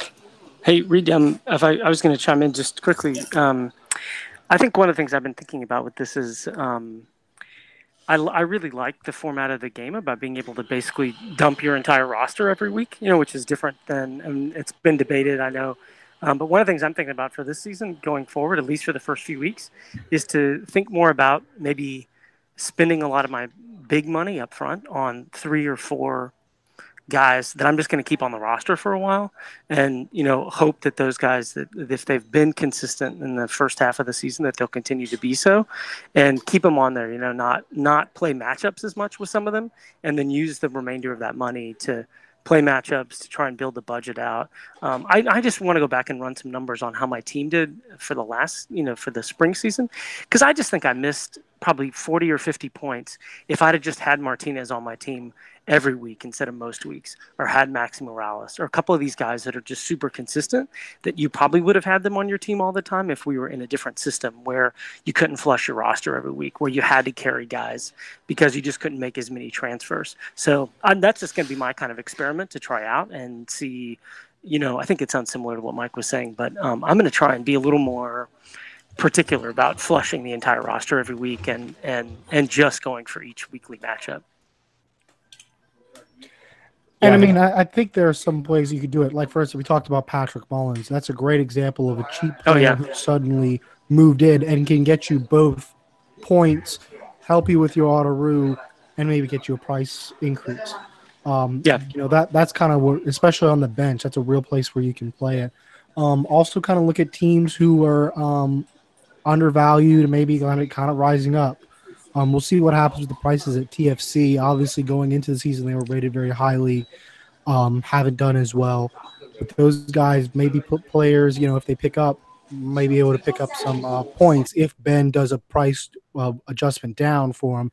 Hey, Reed, um, if I, I was going to chime in just quickly. Um, I think one of the things I've been thinking about with this is um, I, I really like the format of the game about being able to basically dump your entire roster every week, you know, which is different than, and it's been debated, I know. Um, but one of the things I'm thinking about for this season going forward, at least for the first few weeks, is to think more about maybe spending a lot of my big money up front on three or four guys that I'm just going to keep on the roster for a while, and you know hope that those guys that if they've been consistent in the first half of the season that they'll continue to be so, and keep them on there. You know, not not play matchups as much with some of them, and then use the remainder of that money to play matchups to try and build the budget out. Um, I, I, just want to go back and run some numbers on how my team did for the last, you know, for the spring season, because I just think I missed probably 40 or 50 points if I'd have just had Martinez on my team every week instead of most weeks, or had Maxi Moralez, or a couple of these guys that are just super consistent that you probably would have had them on your team all the time if we were in a different system where you couldn't flush your roster every week, where you had to carry guys because you just couldn't make as many transfers. So um, that's just going to be my kind of experiment to try out and see. You know, I think it sounds similar to what Mike was saying, but um, I'm going to try and be a little more particular about flushing the entire roster every week and and and just going for each weekly matchup. And I mean, I, I, think there are some ways you could do it. Like, for instance, we talked about Patrick Mullins. That's a great example of a cheap player oh, yeah. who suddenly moved in and can get you both points, help you with your autoroo, and maybe get you a price increase. Um, yeah, you know that that's kind of what, especially on the bench, that's a real place where you can play it. Um, also, kind of look at teams who are um, undervalued and maybe kind of kind of rising up. Um, we'll see what happens with the prices at TFC. Obviously, going into the season, they were rated very highly. Um, haven't done as well. But those guys maybe put players, you know, if they pick up, may be able to pick up some uh, points if Ben does a price uh, adjustment down for them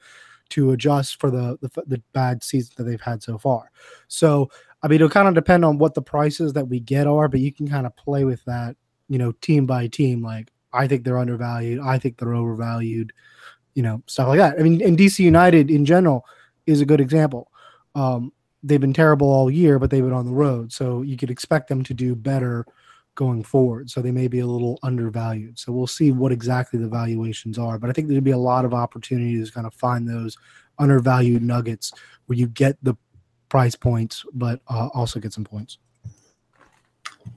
to adjust for the, the, the bad season that they've had so far. So, I mean, it'll kind of depend on what the prices that we get are, but you can kind of play with that, you know, team by team. Like, I think they're undervalued. I think they're overvalued you know, stuff like that. I mean, and DC United in general is a good example. Um, they've been terrible all year, but they've been on the road, so you could expect them to do better going forward. So they may be a little undervalued. So we'll see what exactly the valuations are. But I think there'd be a lot of opportunities to kind of find those undervalued nuggets where you get the price points, but uh, also get some points.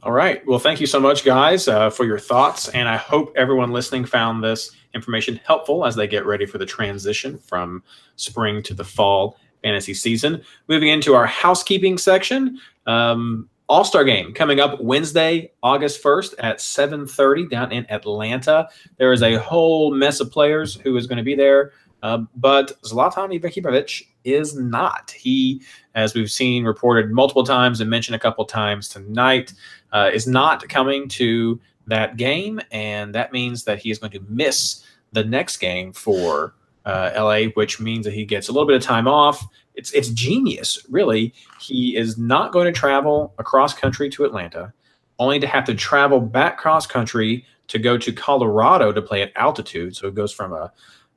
All right. Well, thank you so much, guys, uh, for your thoughts. And I hope everyone listening found this information helpful as they get ready for the transition from spring to the fall fantasy season. Moving into our housekeeping section. Um, all Star Game coming up Wednesday, August 1st at 7:30 down in Atlanta. There is a whole mess of players who is going to be there, uh, but Zlatan Ibrahimovic is not. He, as we've seen reported multiple times and mentioned a couple times tonight, uh, is not coming to that game, and that means that he is going to miss the next game for uh, LA, which means that he gets a little bit of time off. It's it's genius, really. He is not going to travel across country to Atlanta, only to have to travel back cross country to go to Colorado to play at altitude. So it goes from a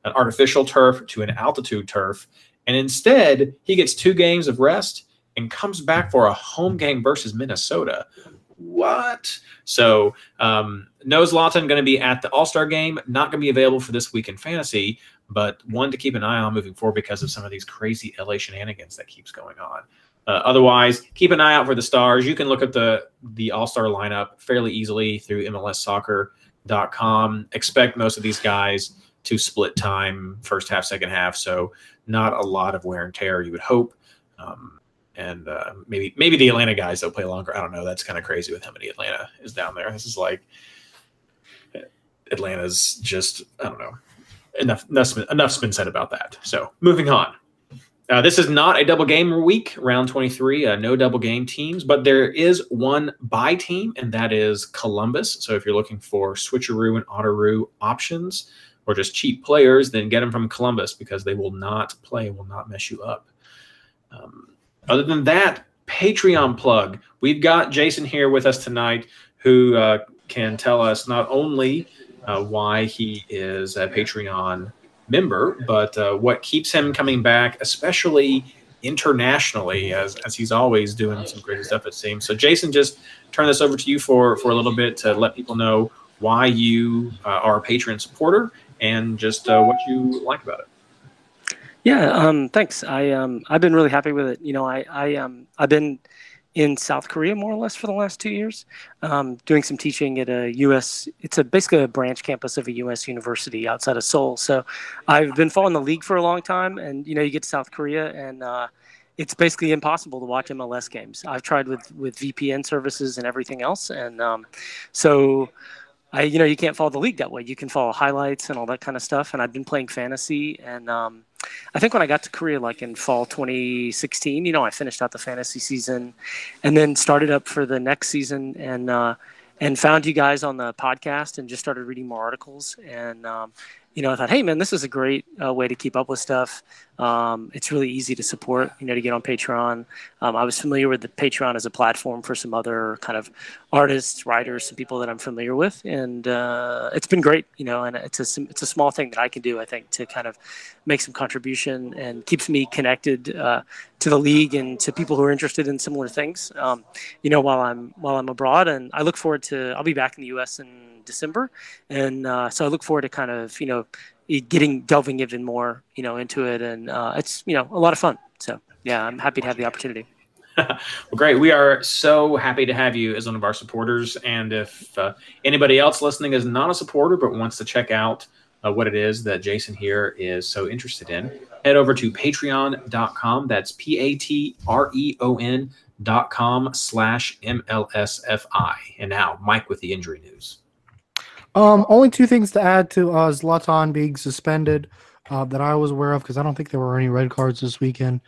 an artificial turf to an altitude turf, and instead he gets two games of rest and comes back for a home game versus Minnesota, what? So, um, no Zlatan going to be at the All Star game, not going to be available for this week in fantasy, but one to keep an eye on moving forward because of some of these crazy LA shenanigans that keeps going on. Uh, otherwise, keep an eye out for the stars. You can look at the the All Star lineup fairly easily through MLS Soccer com. Expect most of these guys to split time first half, second half. So not a lot of wear and tear, you would hope. Um, and uh, maybe maybe the Atlanta guys they'll play longer. I don't know. That's kind of crazy with how many Atlanta is down there. This is like Atlanta's just I don't know enough enough enough's been said about that. So moving on. Uh, this is not a double game week, round 23, uh, no double game teams, but there is one buy team, and that is Columbus. So if you're looking for switcheroo and autoroo options or just cheap players, then get them from Columbus because they will not play, will not mess you up. Um, other than that, Patreon plug. We've got Jason here with us tonight who uh, can tell us not only uh, why he is a Patreon member, but uh, what keeps him coming back, especially internationally, as, as he's always doing some great stuff, it seems. So, Jason, just turn this over to you for, for a little bit to let people know why you uh, are a Patreon supporter and just uh, what you like about it. Yeah, um, thanks. I um, I've been really happy with it. You know, I I um, I've been in South Korea more or less for the last two years, um, doing some teaching at a U.S. It's a basically a branch campus of a U.S. university outside of Seoul. So I've been following the league for a long time, and you know, you get to South Korea and uh, it's basically impossible to watch MLS games. I've tried with with VPN services and everything else, and um, so. I, you know, you can't follow the league that way. You can follow highlights and all that kind of stuff. And I've been playing fantasy, and um, I think when I got to Korea, like in fall 2016, you know, I finished out the fantasy season, and then started up for the next season, and uh, and found you guys on the podcast, and just started reading more articles, and um, you know, I thought, hey man, this is a great uh, way to keep up with stuff. Um, it's really easy to support, you know, to get on Patreon. Um, I was familiar with the Patreon as a platform for some other kind of artists, writers, some people that I'm familiar with, and uh, it's been great, you know. And it's a it's a small thing that I can do, I think, to kind of make some contribution and keeps me connected uh, to the league and to people who are interested in similar things. Um, you know, while I'm while I'm abroad, and I look forward to I'll be back in the U.S. in December, and uh, so I look forward to kind of you know getting delving even more you know into it, and uh, it's you know a lot of fun. So yeah, I'm happy to have the opportunity. well, great. We are so happy to have you as one of our supporters. And if uh, anybody else listening is not a supporter but wants to check out uh, what it is that Jason here is so interested in, head over to patreon.com. That's P A T R E O N dot com slash MLSFI. And now, Mike with the injury news. Um, only two things to add to uh, Zlatan being suspended uh, that I was aware of because I don't think there were any red cards this weekend.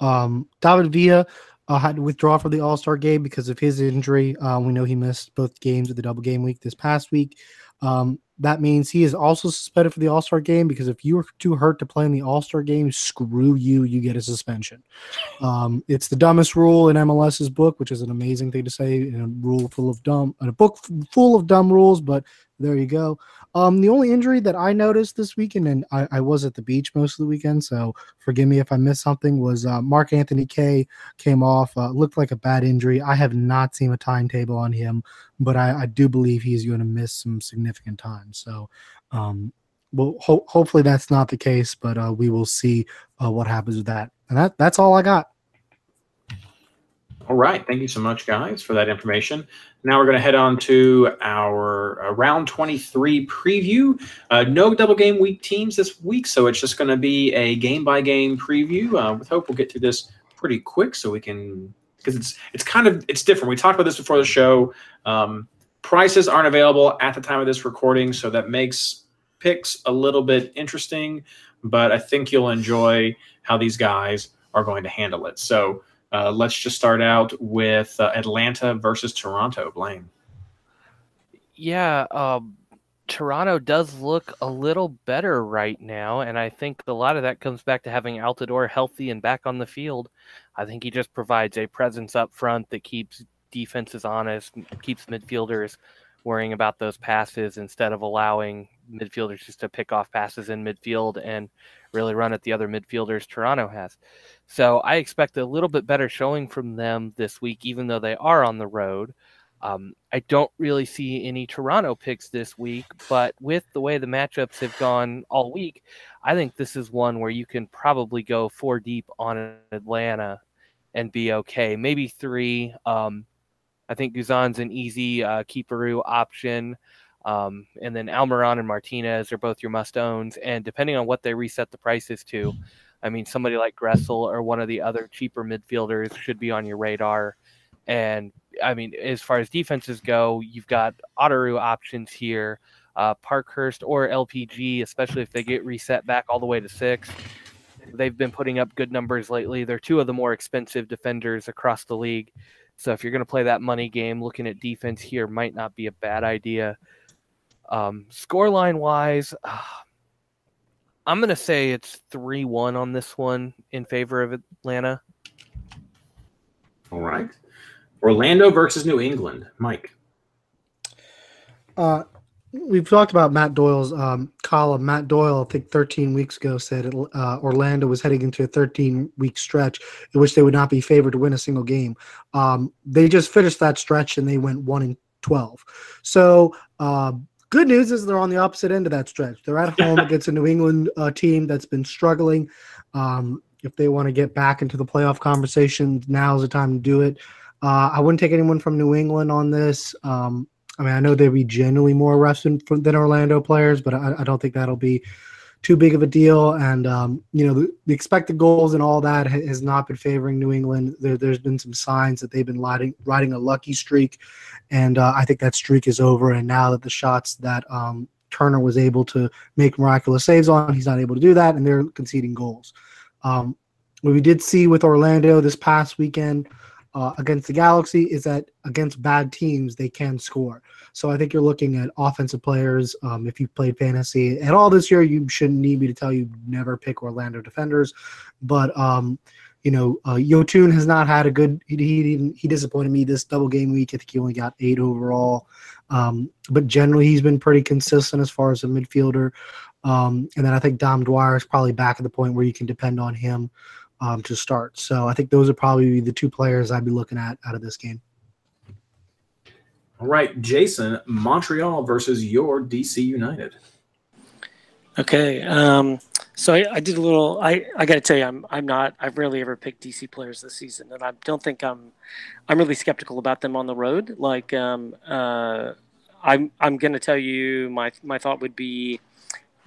Um, David Villa uh, had to withdraw from the All Star game because of his injury. Uh, we know he missed both games of the double game week this past week. Um, that means he is also suspended for the All Star game because if you are too hurt to play in the All Star game, screw you, you get a suspension. Um, it's the dumbest rule in MLS's book, which is an amazing thing to say in a rule full of dumb, in a book full of dumb rules, but there you go. Um, the only injury that I noticed this weekend, and I, I, was at the beach most of the weekend, so forgive me if I missed something, was uh, Marc-Anthony Kaye came off. Uh, looked like a bad injury. I have not seen a timetable on him, but I, I do believe he's going to miss some significant time. So, um, well, ho- hopefully that's not the case, but uh, we will see uh, what happens with that. And that that's all I got. All right. Thank you so much, guys, for that information. Now we're going to head on to our uh, round 23 preview. Uh, no double game week teams this week, so it's just going to be a game by game preview. Uh, with hope, we'll get through this pretty quick so we can because it's it's kind of it's different. We talked about this before the show. Um, prices aren't available at the time of this recording, so that makes picks a little bit interesting. But I think you'll enjoy how these guys are going to handle it. So uh, let's just start out with uh, Atlanta versus Toronto. Blaine. Yeah, um, Toronto does look a little better right now, and I think a lot of that comes back to having Altidore healthy and back on the field. I think he just provides a presence up front that keeps defenses honest, keeps midfielders worrying about those passes instead of allowing midfielders just to pick off passes in midfield and really run at the other midfielders Toronto has. So I expect a little bit better showing from them this week, even though they are on the road. Um, I don't really see any Toronto picks this week, but with the way the matchups have gone all week, I think this is one where you can probably go four deep on Atlanta and be okay. Maybe three. Um, I think Guzan's an easy uh, keeperoo option. Um, and then Almiron and Martinez are both your must owns. And depending on what they reset the prices to, I mean, somebody like Gressel or one of the other cheaper midfielders should be on your radar. And I mean, as far as defenses go, you've got autoroo options here, uh, Parkhurst or LPG, especially if they get reset back all the way to six. They've been putting up good numbers lately. They're two of the more expensive defenders across the league. So if you're going to play that money game, looking at defense here might not be a bad idea. Um, scoreline wise, uh, I'm going to say it's 3 1 on this one in favor of Atlanta. All right. Orlando versus New England. Mike. Uh, we've talked about Matt Doyle's um, column. Matt Doyle, I think 13 weeks ago, said uh, Orlando was heading into a 13 week stretch in which they would not be favored to win a single game. Um, they just finished that stretch and they went 1 and 12. So, uh, good news is they're on the opposite end of that stretch. They're at home against a New England uh, team that's been struggling. Um, if they want to get back into the playoff conversation, now's the time to do it. Uh, I wouldn't take anyone from New England on this. Um, I mean, I know they'd be generally more rested than Orlando players, but I, I, don't think that'll be too big of a deal. And um, you know, the, the, expected goals and all that has not been favoring New England. There, has been some signs that they've been riding riding a lucky streak, and uh, I think that streak is over. And now that the shots that um, Turner was able to make miraculous saves on, he's not able to do that, and they're conceding goals. Um, what we did see with Orlando this past weekend uh, against the Galaxy is that against bad teams they can score. So I think you're looking at offensive players. Um, if you've played fantasy at all this year, you shouldn't need me to tell you never pick Orlando defenders. But um, you know, uh, Yotun has not had a good. He, he he disappointed me this double game week. I think he only got eight overall. Um, but generally, he's been pretty consistent as far as a midfielder. Um, and then I think Dom Dwyer is probably back at the point where you can depend on him um, to start. So I think those are probably the two players I'd be looking at out of this game. All right, Jason, Montreal versus your DC United. Okay, um, so I, I, did a little. I, I got to tell you, I'm I'm not. I've rarely ever picked DC players this season, and I don't think I'm. I'm really skeptical about them on the road. Like, um, uh, I'm I'm going to tell you my my thought would be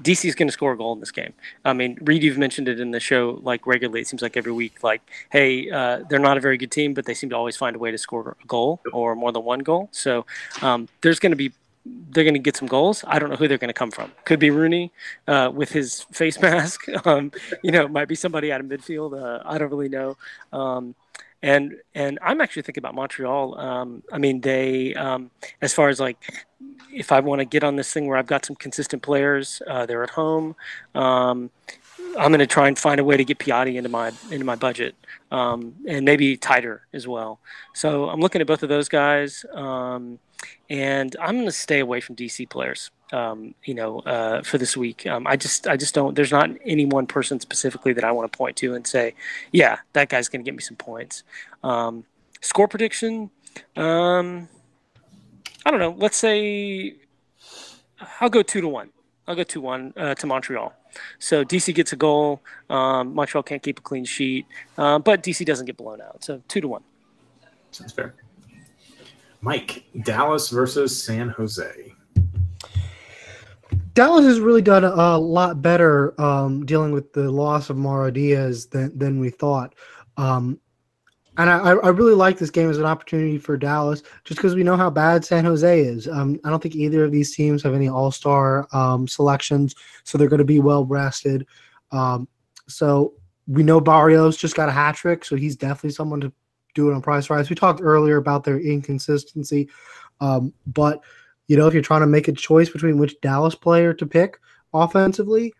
DC is going to score a goal in this game. I mean, Reed, you've mentioned it in the show like regularly. It seems like every week, like, hey, uh, they're not a very good team, but they seem to always find a way to score a goal or more than one goal. So um, there's going to be they're going to get some goals. I don't know who they're going to come from. Could be Rooney uh, with his face mask. Um, you know, might be somebody out of midfield. Uh, I don't really know. Um, and and I'm actually thinking about Montreal. Um, I mean, they um, as far as like if I want to get on this thing where I've got some consistent players, uh, they're at home. Um, I'm going to try and find a way to get Piatti into my into my budget, um, and maybe Taïder as well. So I'm looking at both of those guys, um, and I'm going to stay away from DC players. Um, you know, uh, for this week, um, I just I just don't. There's not any one person specifically that I want to point to and say, yeah, that guy's going to get me some points. Um, score prediction. Um, I don't know. Let's say I'll go two to one. I'll go two one uh, to Montreal. So DC gets a goal. Um, Montreal can't keep a clean sheet, uh, but DC doesn't get blown out. So two to one. Sounds fair. Mike, Dallas versus San Jose. Dallas has really done a, lot better um, dealing with the loss of Mauro Diaz than, than we thought. Um, and I, I really like this game as an opportunity for Dallas, just because we know how bad San Jose is. Um, I don't think either of these teams have any All Star um, selections, so they're going to be well rested. Um, so we know Barrios just got a hat trick, so he's definitely someone to do it on price rise. We talked earlier about their inconsistency, um, but you know if you're trying to make a choice between which Dallas player to pick offensively,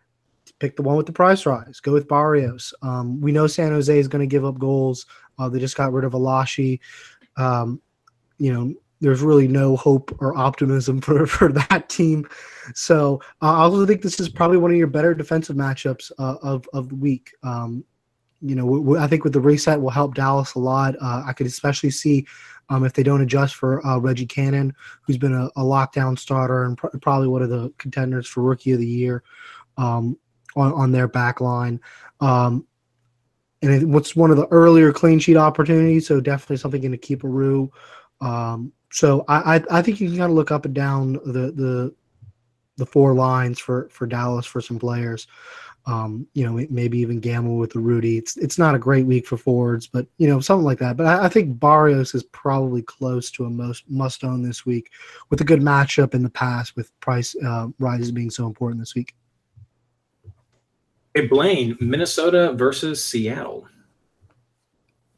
pick the one with the price rise. Go with Barrios. Um, we know San Jose is going to give up goals. Uh, they just got rid of Alashe. Um, you know, there's really no hope or optimism for, for that team. So uh, I also think this is probably one of your better defensive matchups uh, of, of the week. Um, you know, w- w- I think with the reset will help Dallas a lot. Uh, I could especially see um, if they don't adjust for uh, Reggie Cannon, who's been a, a lockdown starter and pr- probably one of the contenders for Rookie of the Year um, on, on their back line. Um, and it, what's one of the earlier clean sheet opportunities. So definitely something going to keeperoo. Um, so I, I I think you can kind of look up and down the the the four lines for for Dallas for some players. Um, you know, maybe even gamble with the Rudy. It's it's not a great week for forwards, but you know something like that. But I, I think Barrios is probably close to a most must own this week, with a good matchup in the past with price uh, rises being so important this week. Hey Blaine, Minnesota versus Seattle.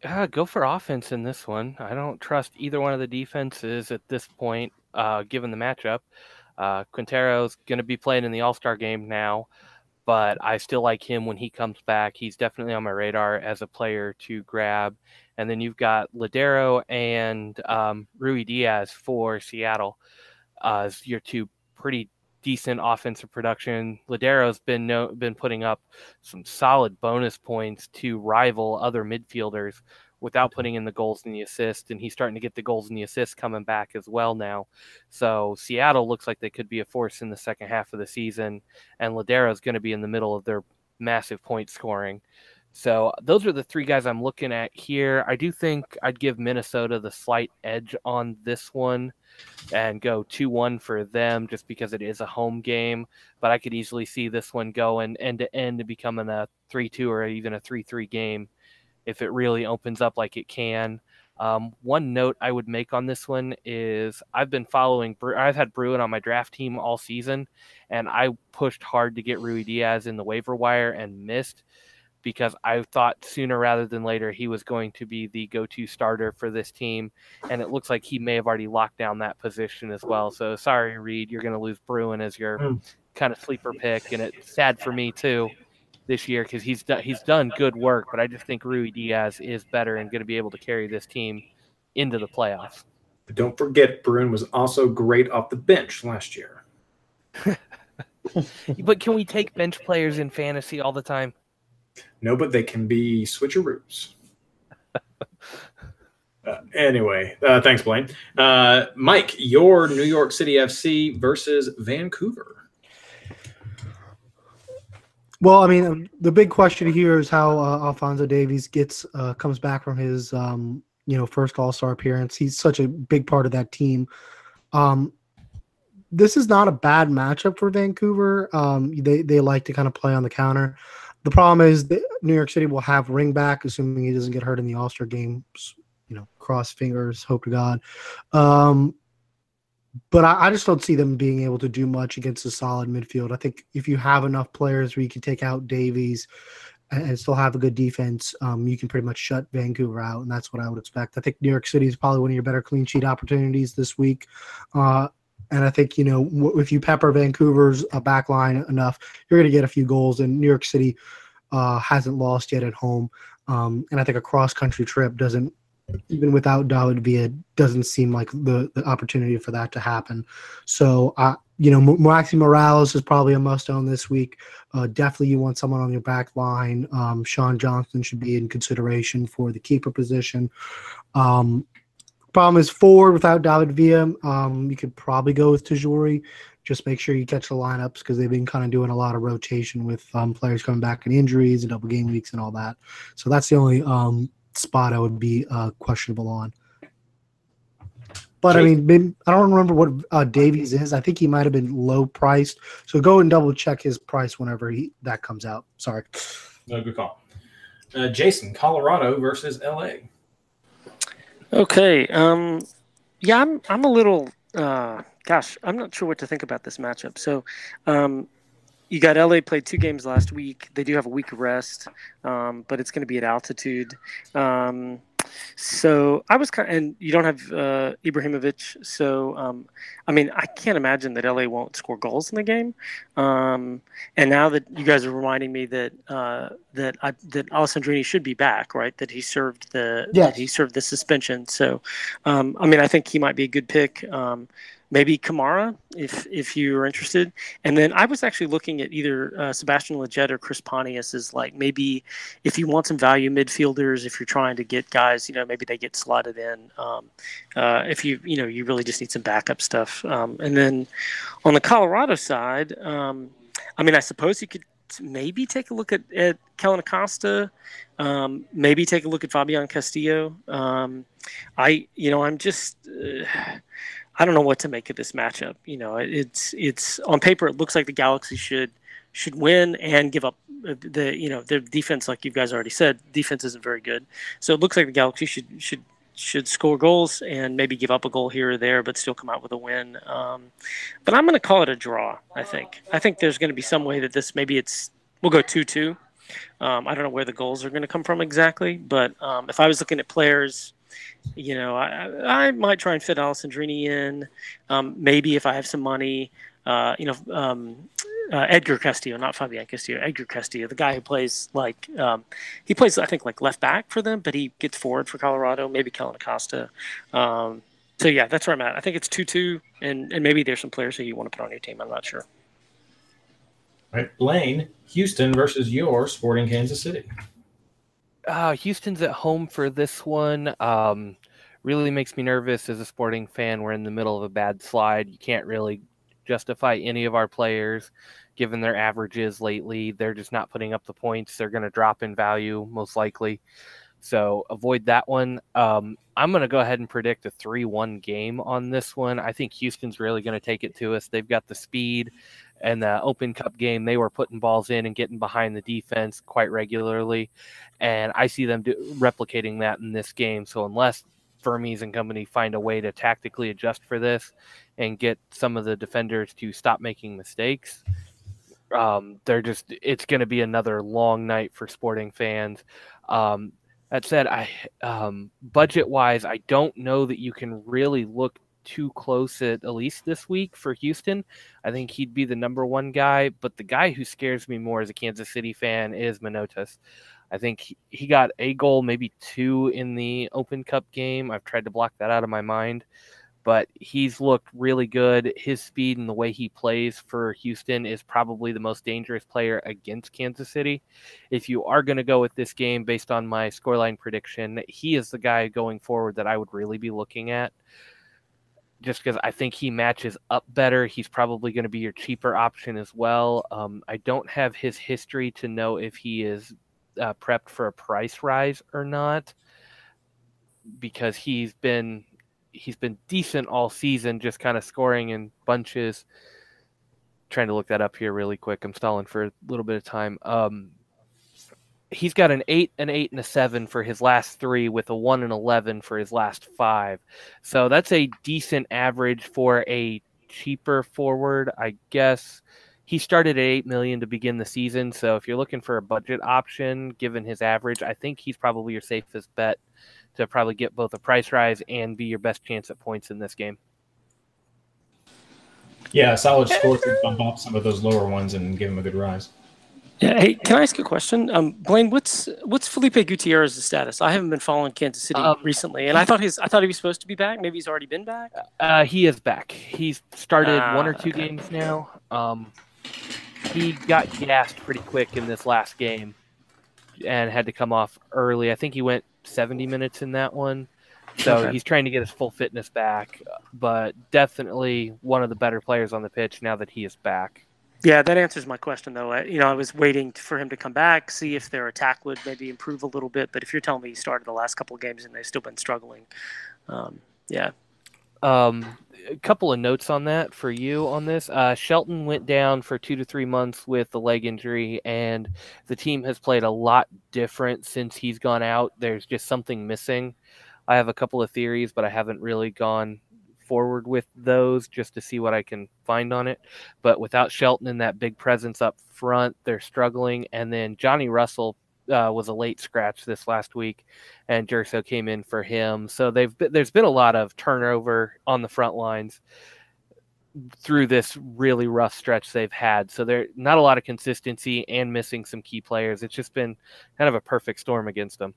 Uh, go for offense in this one. I don't trust either one of the defenses at this point, uh, given the matchup. Uh, Quintero's going to be playing in the All Star game now, but I still like him when he comes back. He's definitely on my radar as a player to grab. And then you've got Lodeiro and um, Ruidíaz for Seattle as your two pretty decent offensive production. Lodeiro's been no, been putting up some solid bonus points to rival other midfielders without putting in the goals and the assists, and he's starting to get the goals and the assists coming back as well now. So Seattle looks like they could be a force in the second half of the season, and Lodeiro's going to be in the middle of their massive point scoring. So those are the three guys I'm looking at here. I do think I'd give Minnesota the slight edge on this one and go 2 1 for them just because it is a home game. But I could easily see this one going end to end and becoming a 3 2 or even a 3 3 game if it really opens up like it can. Um, one note I would make on this one is I've been following, I've had Bruin on my draft team all season, and I pushed hard to get Ruidíaz in the waiver wire and missed because I thought sooner rather than later he was going to be the go to starter for this team. And it looks like he may have already locked down that position as well. So sorry, Reed, you're going to lose Bruin as your mm. kind of sleeper pick. And it's sad for me too this year because he's, do- he's done good work. But I just think Ruidiaz is better and going to be able to carry this team into the playoffs. But don't forget, Bruin was also great off the bench last year. but can we take bench players in fantasy all the time? No, but they can be switcheroos. uh, anyway, uh, thanks, Blaine. Uh, Mike, your New York City FC versus Vancouver. Well, I mean, the big question here is how uh, Alphonso Davies gets uh, comes back from his um, you know first All Star appearance. He's such a big part of that team. Um, this is not a bad matchup for Vancouver. Um, they they like to kind of play on the counter. The problem is that New York City will have Ring back, assuming he doesn't get hurt in the All Star game. You know, cross fingers, hope to God. Um, but I, I, just don't see them being able to do much against a solid midfield. I think if you have enough players where you can take out Davies and, and still have a good defense, um, you can pretty much shut Vancouver out, and that's what I would expect. I think New York City is probably one of your better clean sheet opportunities this week. Uh, and I think you know if you pepper Vancouver's uh, back line enough, you're going to get a few goals. And New York City uh, hasn't lost yet at home, um, and I think a cross country trip doesn't, even without David Villa, doesn't seem like the, the opportunity for that to happen. So you know, Maxi Moralez is probably a must own this week. Uh, definitely, you want someone on your back line. Um, Sean Johnson should be in consideration for the keeper position. Um, Problem is forward without David Villa. Um, you could probably go with Tajouri. Just make sure you catch the lineups because they've been kind of doing a lot of rotation with um, players coming back and injuries and double game weeks and all that. So that's the only um, spot I would be uh, questionable on. But I mean, I don't remember what uh, Davies is. I think he might have been low priced. So go and double check his price whenever he that comes out. Sorry. No good call. Uh, Jason, Colorado versus LA. Okay. Um, yeah, I'm. I'm a little. Uh, gosh, I'm not sure what to think about this matchup. So, um, you got LA played two games last week. They do have a week of rest, um, but it's going to be at altitude. Um, so I was kind of, and you don't have uh, Ibrahimovic. So, um, I mean, I can't imagine that LA won't score goals in the game. Um, and now that you guys are reminding me that uh, that I, that Alessandrini should be back, right? That he served the yes. he served the suspension. So, um, I mean, I think he might be a good pick. Maybe Kamara if if you're interested. And then I was actually looking at either uh, Sebastian Lletget or Chris Pontius as like maybe if you want some value midfielders, if you're trying to get guys, you know, maybe they get slotted in. Um, uh, if you you know you really just need some backup stuff. Um, and then on the Colorado side, um, I mean, I suppose you could maybe take a look at, at Kellyn Acosta, um, maybe take a look at Fabian Castillo. Um, I, you know, I'm just, uh, I don't know what to make of this matchup. You know, it's it's on paper it looks like the Galaxy should should win and give up uh, the you know their defense, like you guys already said, defense isn't very good. So it looks like the Galaxy should should should score goals and maybe give up a goal here or there, but still come out with a win. Um, but I'm going to call it a draw. I think. I think there's going to be some way that this maybe it's we'll go two two. Um, I don't know where the goals are going to come from exactly, but um, if I was looking at players, you know, I, I might try and fit Alessandrini in. Um, maybe if I have some money, uh, you know, um, uh, Edgar Castillo, not Fabian Castillo, Edgar Castillo, the guy who plays like um, he plays, I think, like left back for them, but he gets forward for Colorado. Maybe Kellyn Acosta. Um, so yeah, that's where I'm at. I think it's two two, and and maybe there's some players that you want to put on your team. I'm not sure. All right, Blaine, Houston versus your Sporting Kansas City. Uh, Houston's at home for this one. Um, really makes me nervous as a sporting fan. We're in the middle of a bad slide. You can't really justify any of our players given their averages lately. They're just not putting up the points. They're going to drop in value most likely. So avoid that one. Um, I'm going to go ahead and predict a 3 1 game on this one. I think Houston's really going to take it to us. They've got the speed and the Open Cup game. They were putting balls in and getting behind the defense quite regularly. And I see them do, replicating that in this game. So unless Vermes and company find a way to tactically adjust for this and get some of the defenders to stop making mistakes. Um, they're just it's going to be another long night for sporting fans. Um, that said, I um, budget wise, I don't know that you can really look too close at, least this week for Houston. I think he'd be the number one guy, but the guy who scares me more as a Kansas City fan is Manotas. I think he got a goal, maybe two in the Open Cup game. I've tried to block that out of my mind, but he's looked really good. His speed and the way he plays for Houston is probably the most dangerous player against Kansas City. If you are going to go with this game based on my scoreline prediction, he is the guy going forward that I would really be looking at just because I think he matches up better. He's probably going to be your cheaper option as well. Um, I don't have his history to know if he is uh, prepped for a price rise or not because he's been he's been decent all season just kind of scoring in bunches trying to look that up here really quick i'm stalling for a little bit of time um, he's got an 8 an 8 and a 7 for his last 3 with a 1 and 11 for his last 5 so that's a decent average for a cheaper forward i guess. He started at 8 million to begin the season. So if you're looking for a budget option given his average i think he's probably your safest bet to probably get both a price rise and be your best chance at points in this game. Yeah, solid score to bump up some of those lower ones and give him a good rise. Yeah. Hey, can I ask you a question? Um, Blaine, what's what's Felipe Gutierrez's status? I haven't been following Kansas City Um, recently, and I thought his I thought he was supposed to be back. Maybe he's already been back. Uh, he is back. He's started Ah, one or two okay. games now. Um, he got gassed pretty quick in this last game and had to come off early. I think he went 70 minutes in that one. So Okay. he's trying to get his full fitness back, but definitely one of the better players on the pitch now that he is back. Yeah, that answers my question though. I, you know, I was waiting for him to come back, see if their attack would maybe improve a little bit. But if you're telling me he started the last couple of games and they've still been struggling, um, yeah, Um, a couple of notes on that for you on this. Uh, Shelton went down for two to three months with the leg injury, and the team has played a lot different since he's gone out. There's just something missing. I have a couple of theories, but I haven't really gone forward with those just to see what I can find on it. But without Shelton and that big presence up front, they're struggling. And then Johnny Russell uh, was a late scratch this last week, and Gerso came in for him. So they've been, there's been a lot of turnover on the front lines through this really rough stretch they've had. So they're not a lot of consistency and missing some key players. It's just been kind of a perfect storm against them.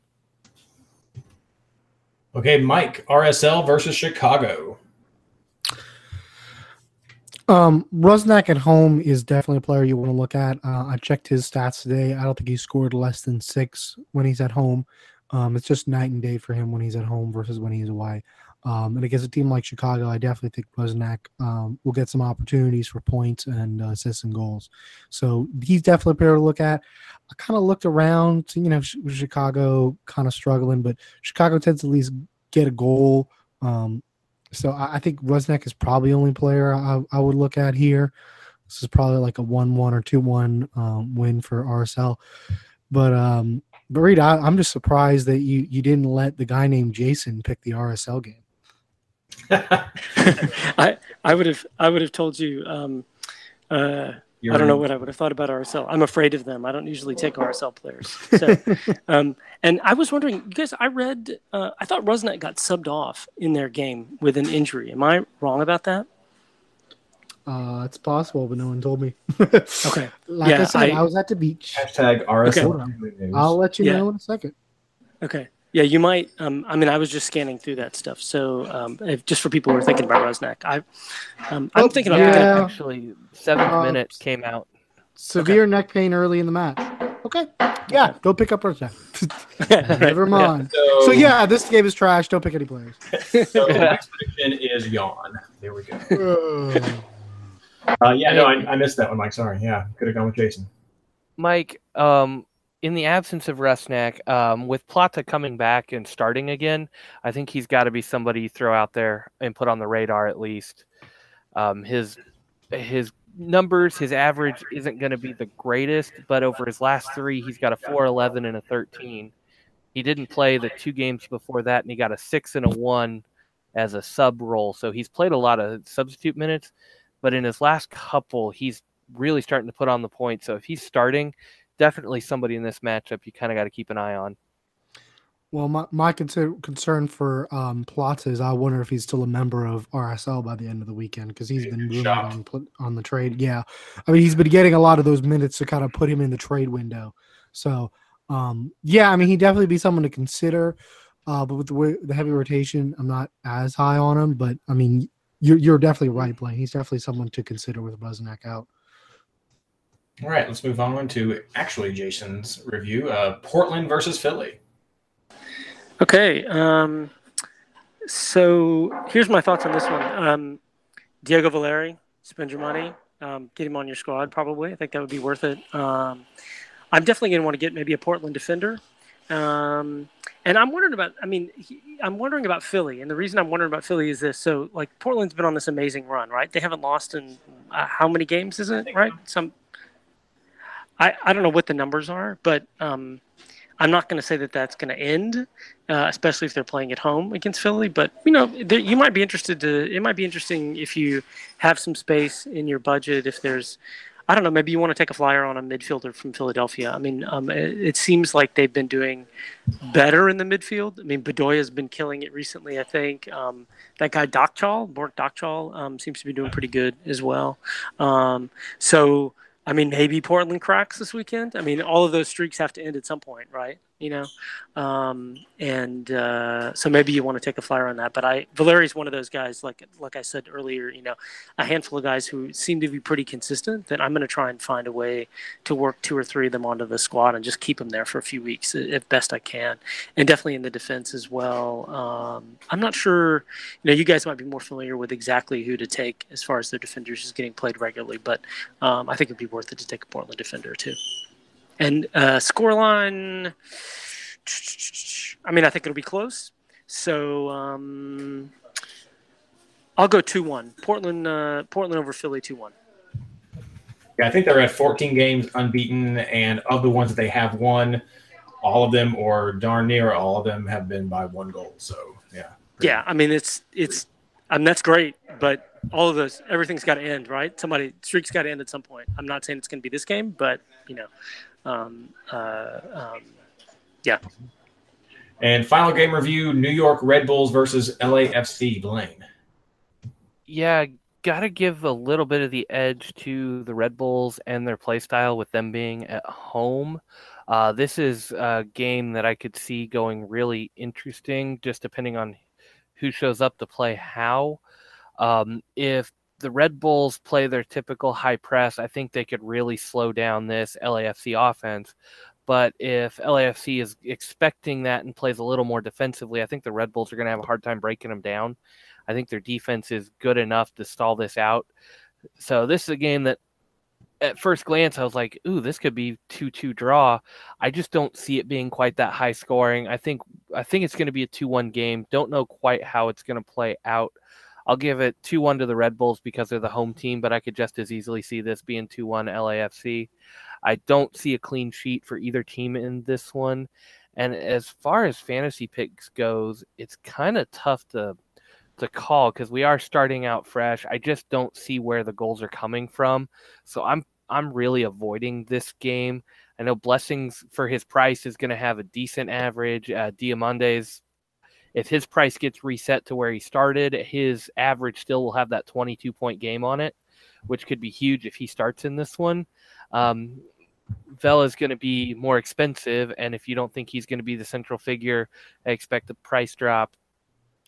Okay, Mike, RSL versus Chicago. Um, Rusnak at home is definitely a player you want to look at. Uh, I checked his stats today. I don't think he scored less than six when he's at home. Um, it's just night and day for him when he's at home versus when he's away. Um, and against a team like Chicago, I definitely think Rusnak um, will get some opportunities for points and uh, assists and goals. So he's definitely a player to look at. I kind of looked around, you know, Chicago kind of struggling, but Chicago tends to at least get a goal. Um, so I, I think Wozniak is probably the only player I, I would look at here. This is probably like a one-one or two-one um, win for RSL. But um, but Reed, I, am just surprised that you you didn't let the guy named Jason pick the RSL game. I I would have I would have told you. Um, uh, I don't know what I would have thought about RSL. I'm afraid of them. I don't usually take RSL players. So, um, and I was wondering, you guys, I read, uh, I thought Rusnak got subbed off in their game with an injury. Am I wrong about that? Uh, it's possible, but no one told me. okay. Like yeah, I said, I, I, was at the beach. Hashtag RSL. Okay. I'll let you yeah. know in a second. Okay. Yeah, you might. Um, I mean, I was just scanning through that stuff. So, um, if, just for people who are thinking about Rusnak, I, um, I'm oh, thinking about yeah. actually seventh uh, minute came out. Severe okay. neck pain early in the match. Okay. Yeah, go pick up Rusnak. Never mind. Yeah. So, so, yeah, this game is trash. Don't pick any players. so the next prediction is yawn. There we go. Uh, yeah, no, I, I, missed that one, Mike. Sorry. Yeah, could have gone with Jason. Mike, um, in the absence of Rusnak, um, with Plata coming back and starting again, I think he's got to be somebody you throw out there and put on the radar at least. Um, his his numbers, his average isn't going to be the greatest, but over his last three, he's got a 4 and a 13. He didn't play the two games before that, and he got a 6 and a 1 as a sub role. So he's played a lot of substitute minutes but in his last couple, he's really starting to put on the point. So if he's starting, definitely somebody in this matchup you kind of got to keep an eye on. Well, my, my concern, concern for um, Plata is I wonder if he's still a member of RSL by the end of the weekend because he's been rumored on, on the trade. Yeah. I mean, he's been getting a lot of those minutes to kind of put him in the trade window. So, um, yeah, I mean, he'd definitely be someone to consider. Uh, but with the, the heavy rotation, I'm not as high on him. But I mean, you're you're definitely right, Blaine. He's definitely someone to consider with Wozniak out. All right, let's move on to actually Jason's review. Uh, Portland versus Philly. Okay, um, so here's my thoughts on this one. Um, Diego Valeri, spend your money, um, get him on your squad. Probably, I think that would be worth it. Um, I'm definitely going to want to get maybe a Portland defender. Um, and I'm wondering about, I mean, he, I'm wondering about Philly. And the reason I'm wondering about Philly is this. So, like, Portland's been on this amazing run, right? They haven't lost in uh, how many games is it, right? Some, I, I don't know what the numbers are, but um, I'm not going to say that that's going to end, uh, especially if they're playing at home against Philly. But, you know, you might be interested to, it might be interesting if you have some space in your budget, if there's, I don't know. Maybe you want to take a flyer on a midfielder from Philadelphia. I mean, um, it, it, seems like they've been doing better in the midfield. I mean, Bedoya has been killing it recently. I think um, that guy Dočkal, Bork Dočkal, um, seems to be doing pretty good as well. Um, so, I mean, maybe Portland cracks this weekend. I mean, all of those streaks have to end at some point, right? You know, um, and uh, so maybe you want to take a flyer on that. But I Valeri's one of those guys, like like I said earlier, you know, a handful of guys who seem to be pretty consistent. That I'm going to try and find a way to work two or three of them onto the squad and just keep them there for a few weeks if best I can, and definitely in the defense as well. Um, I'm not sure, you know, you guys might be more familiar with exactly who to take as far as the defenders is getting played regularly, but um, I think it'd be worth it to take a Portland defender too. And uh, scoreline, I mean, I think it'll be close. So um, I'll go two one. Portland, uh, Portland over Philly two one. Yeah, I think they're at 14 games unbeaten, and of the ones that they have won, all of them or darn near all of them have been by one goal. So yeah. Yeah, I mean it's it's I mean that's great, but all of those everything's got to end, right? Somebody streak's got to end at some point. I'm not saying it's going to be this game, but you know, um, uh, um, yeah. And final game review: New York Red Bulls versus LAFC. Blaine. Yeah, gotta give a little bit of the edge to the Red Bulls and their play style with them being at home. Uh, this is a game that I could see going really interesting, just depending on who shows up to play how. Um, if the Red Bulls play their typical high press, I think they could really slow down this LAFC offense. But if LAFC is expecting that and plays a little more defensively, I think the Red Bulls are going to have a hard time breaking them down. I think their defense is good enough to stall this out. So this is a game that at first glance I was like, "Ooh, this could be 2-2 draw." I just don't see it being quite that high scoring. I think I think it's going to be a 2-1 game. Don't know quite how it's going to play out. I'll give it 2-1 to the Red Bulls because they're the home team, but I could just as easily see this being 2-1 LAFC. I don't see a clean sheet for either team in this one. And as far as fantasy picks goes, it's kind of tough to to call because we are starting out fresh. I just don't see where the goals are coming from. So I'm I'm really avoiding this game. I know Blessings for his price is going to have a decent average. Uh, Diomande's, if his price gets reset to where he started, his average still will have that 22 point game on it, which could be huge if he starts in this one. Um, Vela is going to be more expensive, and if you don't think he's going to be the central figure, I expect the price drop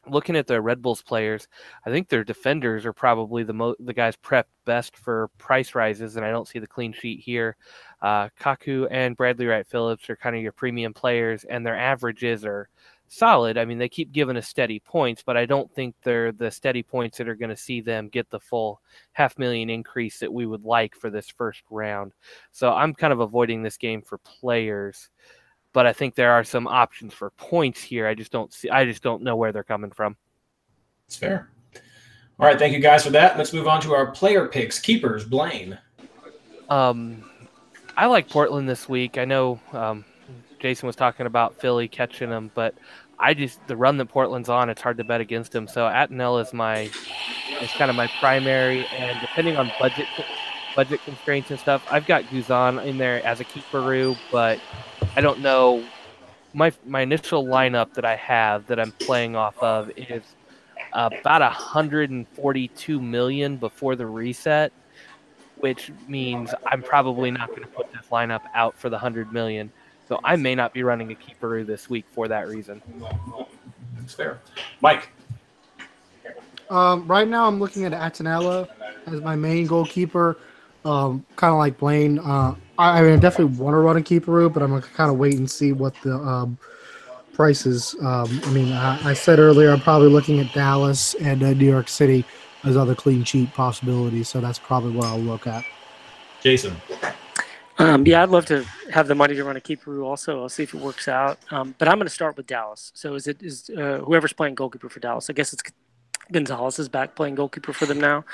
looking at the Red Bulls players, I think their defenders are probably the mo- the guys prepped best for price rises, and I don't see the clean sheet here. Uh, Kaku and Bradley Wright Phillips are kind of your premium players, and their averages are solid. I mean, they keep giving us steady points, but I don't think they're the steady points that are going to see them get the full half million increase that we would like for this first round. So I'm kind of avoiding this game for players but I think there are some options for points here. I just don't see. I just don't know where they're coming from. It's fair. All right, thank you guys for that. Let's move on to our player picks. Keepers, Blaine. Um, I like Portland this week. I know um, Jason was talking about Philly catching them, but I just the run that Portland's on, it's hard to bet against them. So Attinella is my is kind of my primary, and depending on budget budget constraints and stuff, I've got Guzan in there as a keeper, but I don't know. My my initial lineup that I have that I'm playing off of is about 142 million before the reset, which means I'm probably not going to put this lineup out for the 100 million. So I may not be running a keeper this week for that reason. That's fair. Mike. Um, right now, I'm looking at Attinella as my main goalkeeper. Um, kind of like Blaine. Uh, I, I mean, I definitely want to run a Keeperoo, but I'm gonna kind of wait and see what the um, prices. Um, I mean, I, I, said earlier I'm probably looking at Dallas and uh, New York City as other clean sheet possibilities, so that's probably what I'll look at. Jason. Um, yeah, I'd love to have the money to run a keeper also. I'll see if it works out. Um, but I'm going to start with Dallas. So is it is uh, whoever's playing goalkeeper for Dallas? I guess it's Gonzalez is back playing goalkeeper for them now.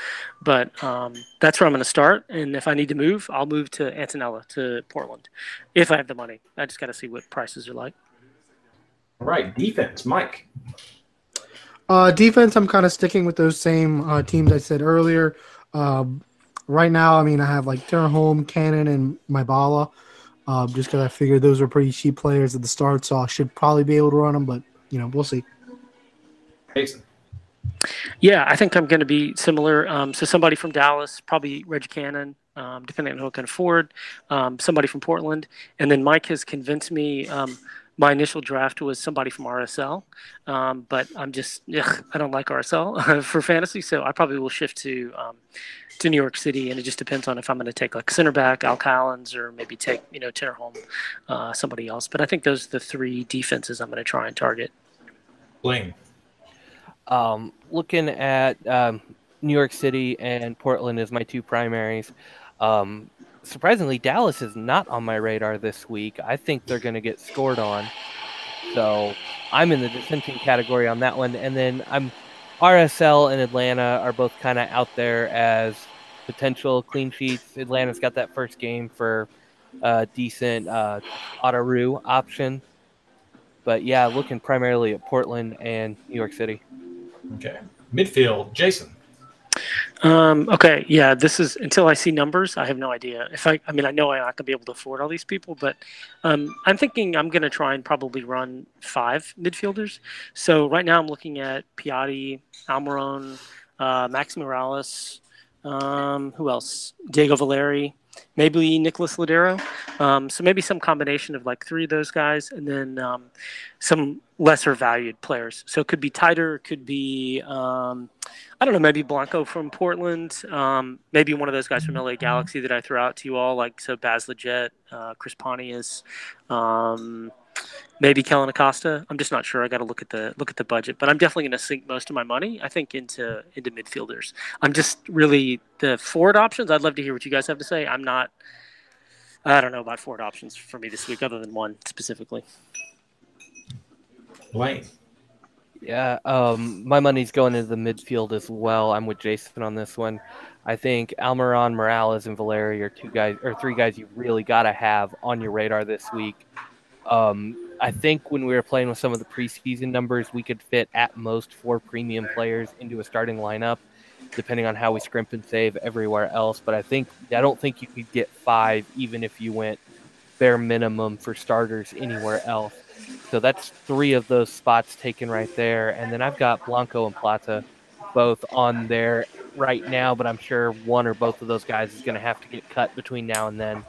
But um, that's where I'm going to start. And if I need to move, I'll move to Attinella to Portland if I have the money. I just got to see what prices are like. All right, defense, Mike. Uh, defense, I'm kind of sticking with those same uh, teams I said earlier. Um, right now, I mean, I have like Home, Cannon, and Mabiala, uh, just because I figured those were pretty cheap players at the start, so I should probably be able to run them, but you know, we'll see. Jason. Yeah, I think I'm going to be similar. Um, so somebody from Dallas, probably Reg Cannon, um, depending on who I can afford. Um, somebody from Portland, and then Mike has convinced me. Um, my initial draft was somebody from RSL, um, but I'm just ugh, I don't like RSL for fantasy, so I probably will shift to um, to New York City, and it just depends on if I'm going to take like center back Al Callens or maybe take you know Tinnerholm, uh, somebody else. But I think those are the three defenses I'm going to try and target. Blaine. Um, looking at um, New York City and Portland as my two primaries. Um, surprisingly, Dallas is not on my radar this week. I think they're going to get scored on. So I'm in the dissenting category on that one. And then I'm RSL and Atlanta are both kind of out there as potential clean sheets. Atlanta's got that first game for a decent uh, autoroo option. But yeah, looking primarily at Portland and New York City. Okay. Midfield, Jason. Um, okay, yeah, this is until I see numbers, I have no idea. If I, I mean, I know I'm not gonna be able to afford all these people, but um, I'm thinking I'm gonna try and probably run five midfielders. So right now I'm looking at Piatti, Almiron, uh, Max Moralez, um, who else? Diego Valeri, maybe Nicholas Lodeiro. Um, so maybe some combination of like three of those guys, and then um, some lesser valued players. So it could be Taïder, could be um, I don't know, maybe Blanco from Portland, um, maybe one of those guys from LA Galaxy that I throw out to you all, like so Baz Lletget, uh, Chris Pontius. Maybe Kellyn Acosta. I'm just not sure. I got to look at the look at the budget, but I'm definitely going to sink most of my money, I think, into into midfielders. I'm just really the forward options. I'd love to hear what you guys have to say. I'm not. I don't know about forward options for me this week, other than one specifically. Blaine. Yeah, um, my money's going into the midfield as well. I'm with Jason on this one. I think Almiron, Moralez, and Valeri are two guys or three guys you really got to have on your radar this week. Um, I think when we were playing with some of the preseason numbers, we could fit at most four premium players into a starting lineup, depending on how we scrimp and save everywhere else. But I think I don't think you could get five even if you went bare minimum for starters anywhere else. So that's three of those spots taken right there. And then I've got Blanco and Plata both on there right now, but I'm sure one or both of those guys is going to have to get cut between now and then.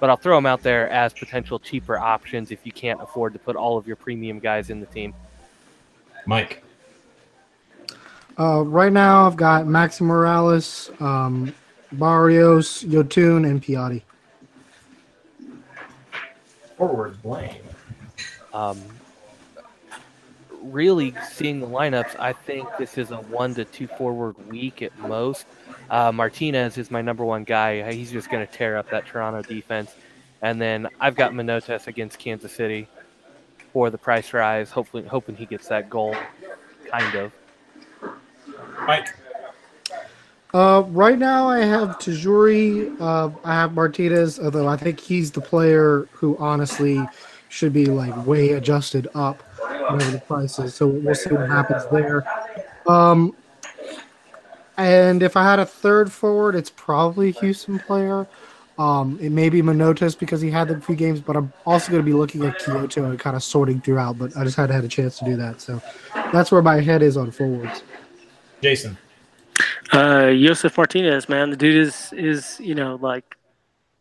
But I'll throw them out there as potential cheaper options if you can't afford to put all of your premium guys in the team. Mike. Uh, right now, I've got Maxi Moralez, um, Barrios, Yotun, and Piatti. Forward Blaine. Um, really seeing the lineups, I think this is a one to two forward week at most. Uh, Martinez is my number one guy. He's just going to tear up that Toronto defense. And then I've got Manotas against Kansas City for the price rise. Hopefully, hoping he gets that goal, kind of. Mike. Uh, right now, I have Tajouri. Uh, I have Martinez, although I think he's the player who honestly should be like way adjusted up whatever the price is. So we'll see what happens there. Um, and if I had a third forward, it's probably a Houston player. Um, it may be Manotas because he had the few games, but I'm also going to be looking at Quioto and kind of sorting throughout. But I just hadn't had a chance to do that, so that's where my head is on forwards. Jason. Uh, Josef Martinez, man, the dude is is you know like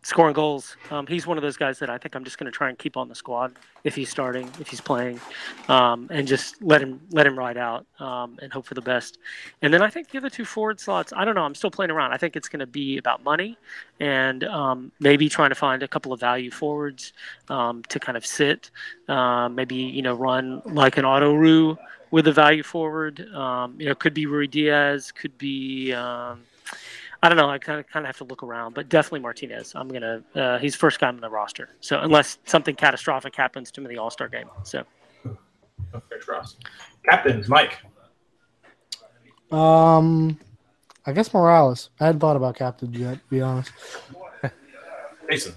scoring goals. Um, he's one of those guys that I think I'm just going to try and keep on the squad if he's starting, if he's playing, um, and just let him let him ride out um, and hope for the best. And then I think the other two forward slots, I don't know. I'm still playing around. I think it's going to be about money and um, maybe trying to find a couple of value forwards um, to kind of sit. Uh, maybe you know run like an autoroo with a value forward. You know, could be Ruidiaz, could be. I don't know. I kind of kind of have to look around, but definitely Martinez. I'm gonna. Uh, he's first guy on the roster. So unless something catastrophic happens to him in the All Star game, so. Okay, trust. Captains, Mike. Um, I guess Moralez. I hadn't thought about captains yet. To be honest. Jason.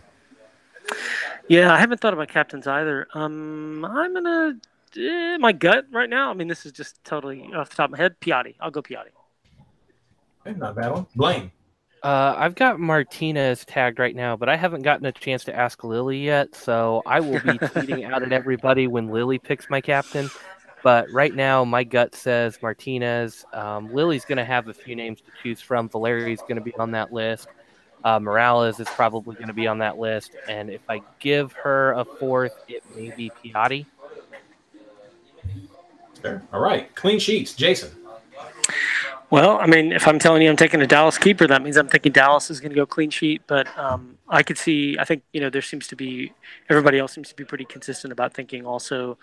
Yeah, I haven't thought about captains either. Um, I'm gonna. Eh, my gut right now. I mean, this is just totally off the top of my head. Piatti. I'll go Piatti. Okay, not a bad one. Blaine. Uh, I've got Martinez tagged right now, but I haven't gotten a chance to ask Lily yet, so I will be tweeting out at everybody when Lily picks my captain. But right now, my gut says Martinez. Um, Lily's going to have a few names to choose from. Valeri's going to be on that list. Uh, Moralez is probably going to be on that list. And if I give her a fourth, it may be Piatti. Fair. All right. Clean sheets. Jason. Well, I mean, if I'm telling you I'm taking a Dallas keeper, that means I'm thinking Dallas is going to go clean sheet. But um, I could see, I think, you know, there seems to be, everybody else seems to be pretty consistent about thinking also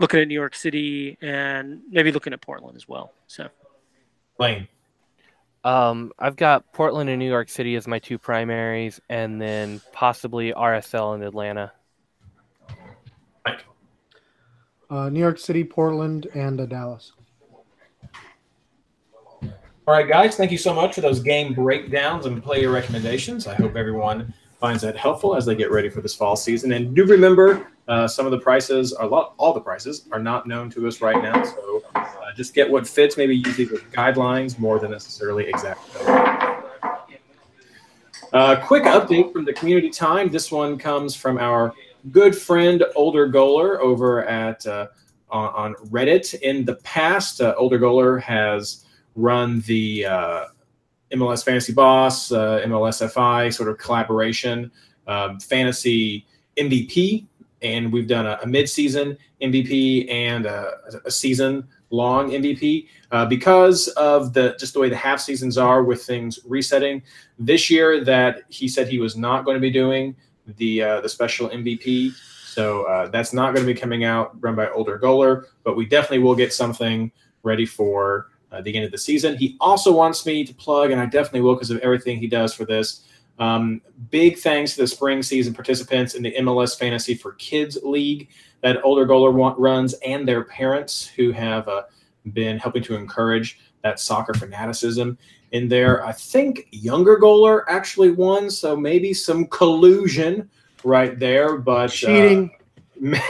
looking at New York City and maybe looking at Portland as well. So, Blaine. Um, I've got Portland and New York City as my two primaries, and then possibly RSL and Atlanta. Uh, New York City, Portland, and uh, Dallas. All right, guys, thank you so much for those game breakdowns and player recommendations. I hope everyone finds that helpful as they get ready for this fall season. And do remember, uh, some of the prices, are lot, all the prices, are not known to us right now. So uh, just get what fits. Maybe use these guidelines more than necessarily exact. Uh, quick update from the community time. This one comes from our good friend Older Goaler over at uh, on, on Reddit. In the past, uh, Older Goaler has run the uh, MLS Fantasy Boss, uh, MLS FI sort of collaboration um, fantasy MVP, and we've done a, a mid-season MVP and a, a season-long MVP uh, because of the just the way the half seasons are with things resetting. This year, that he said he was not going to be doing the uh, the special MVP. So uh, that's not going to be coming out run by Older Goaler, but we definitely will get something ready for uh, the end of the season. He also wants me to plug, and I definitely will because of everything he does for this. Um, big thanks to the spring season participants in the MLS Fantasy for Kids League that Older Goaler want, runs and their parents who have uh, been helping to encourage that soccer fanaticism in there. I think Younger Goaler actually won, so maybe some collusion right there, but Cheating.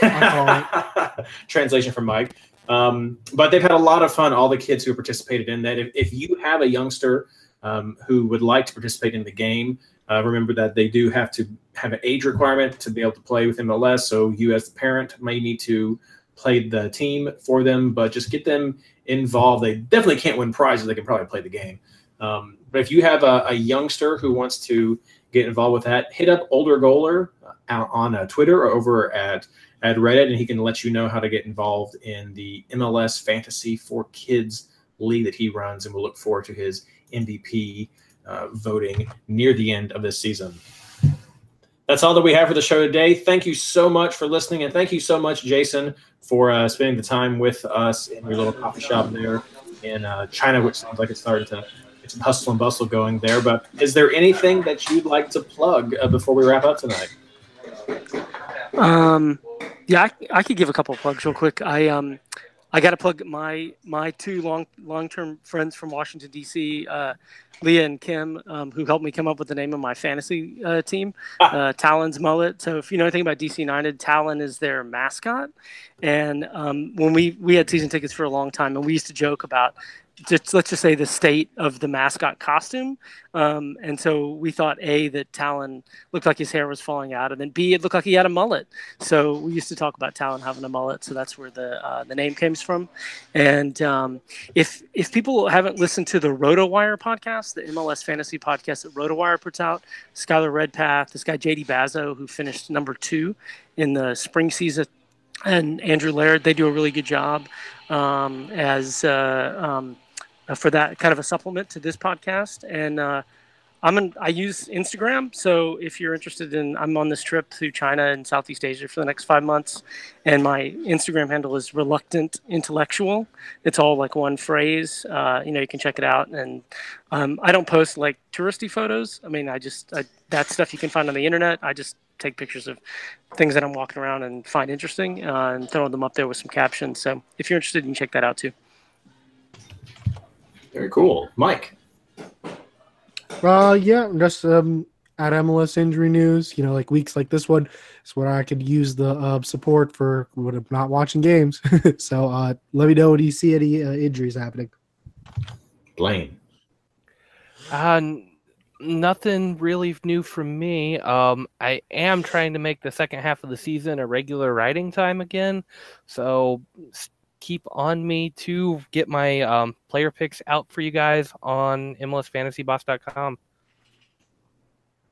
Uh, translation from Mike. Um, but they've had a lot of fun. All the kids who participated in that. If, if you have a youngster um, who would like to participate in the game, uh, remember that they do have to have an age requirement to be able to play with MLS. So you, as the parent, may need to play the team for them, but just get them involved. They definitely can't win prizes. They can probably play the game. Um, but if you have a, a, youngster who wants to get involved with that, hit up Older Goaler uh, on uh, Twitter or over at at Reddit, and he can let you know how to get involved in the MLS Fantasy for Kids league that he runs. And we'll look forward to his MVP uh, voting near the end of this season. That's all that we have for the show today. Thank you so much for listening, and thank you so much, Jason, for uh, spending the time with us in your little coffee shop there in uh, China, which sounds like it's starting to get some hustle and bustle going there. But is there anything that you'd like to plug uh, before we wrap up tonight? Um, yeah, I, I, could give a couple of plugs real quick. I um, I got to plug my my two long long term friends from Washington D.C. Uh, Leah and Kim, um, who helped me come up with the name of my fantasy uh, team, uh, Talon's Mullet. So if you know anything about DC United, Talon is their mascot. And um, when we we had season tickets for a long time, and we used to joke about just let's just say the state of the mascot costume. Um, and so we thought A that Talon looked like his hair was falling out, and then B it looked like he had a mullet. So we used to talk about Talon having a mullet, so that's where the uh, the name comes from. And um, if if people haven't listened to the RotoWire podcast, the MLS fantasy podcast that RotoWire puts out, Skylar Redpath, this guy JD Bazo who finished number two in the spring season and Andrew Laird, they do a really good job um, as uh, um, for that kind of a supplement to this podcast. And uh, I'm an, I use Instagram, so if you're interested in, I'm on this trip through China and Southeast Asia for the next five months, and my Instagram handle is reluctant intellectual. It's all like one phrase. Uh, you know, you can check it out. And um, I don't post like touristy photos. I mean, I just I, that stuff you can find on the internet. I just take pictures of things that I'm walking around and find interesting, uh, and throw them up there with some captions. So if you're interested, you can check that out too. Very cool, Mike. Uh, yeah, just um, at MLS injury news. You know, like weeks like this one is where I could use the uh, support for when I'm not watching games. so uh, let me know when you see any uh, injuries happening. Blaine. Uh, nothing really new from me. Um, I am trying to make the second half of the season a regular writing time again. So keep on me to get my um, player picks out for you guys on MLSFantasyBoss.com.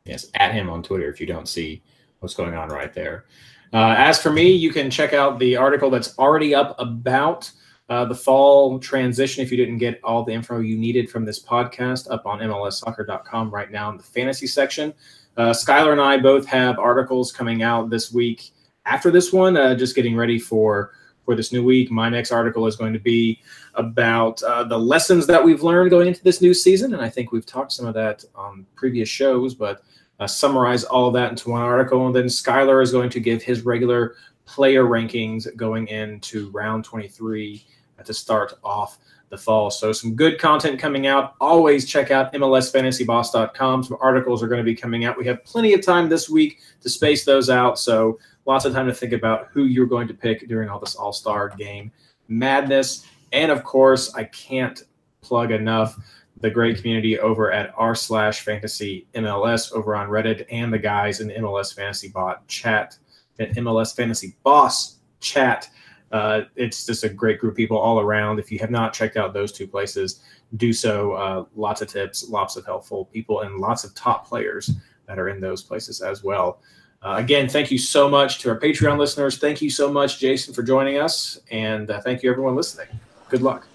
Yes, at him on Twitter if you don't see what's going on right there. Uh, as for me, you can check out the article that's already up about uh, the fall transition if you didn't get all the info you needed from this podcast up on MLSsoccer.com right now in the fantasy section. Uh, Skylar and I both have articles coming out this week after this one, uh, just getting ready for for this new week. My next article is going to be about uh, the lessons that we've learned going into this new season, and I think we've talked some of that on previous shows, but uh, summarize all that into one article. And then Skylar is going to give his regular player rankings going into round 23 to start off the fall. So some good content coming out. Always check out MLSFantasyBoss.com. Some articles are going to be coming out. We have plenty of time this week to space those out. So lots of time to think about who you're going to pick during all this All Star game madness. And of course, I can't plug enough the great community over at r slash fantasy MLS over on Reddit and the guys in the MLS Fantasy Bot chat and MLS Fantasy Boss chat. Uh, it's just a great group of people all around. If you have not checked out those two places, do so. Uh, lots of tips, lots of helpful people, and lots of top players that are in those places as well. Uh, again, thank you so much to our Patreon listeners. Thank you so much, Jason, for joining us. And uh, thank you, everyone listening. Good luck.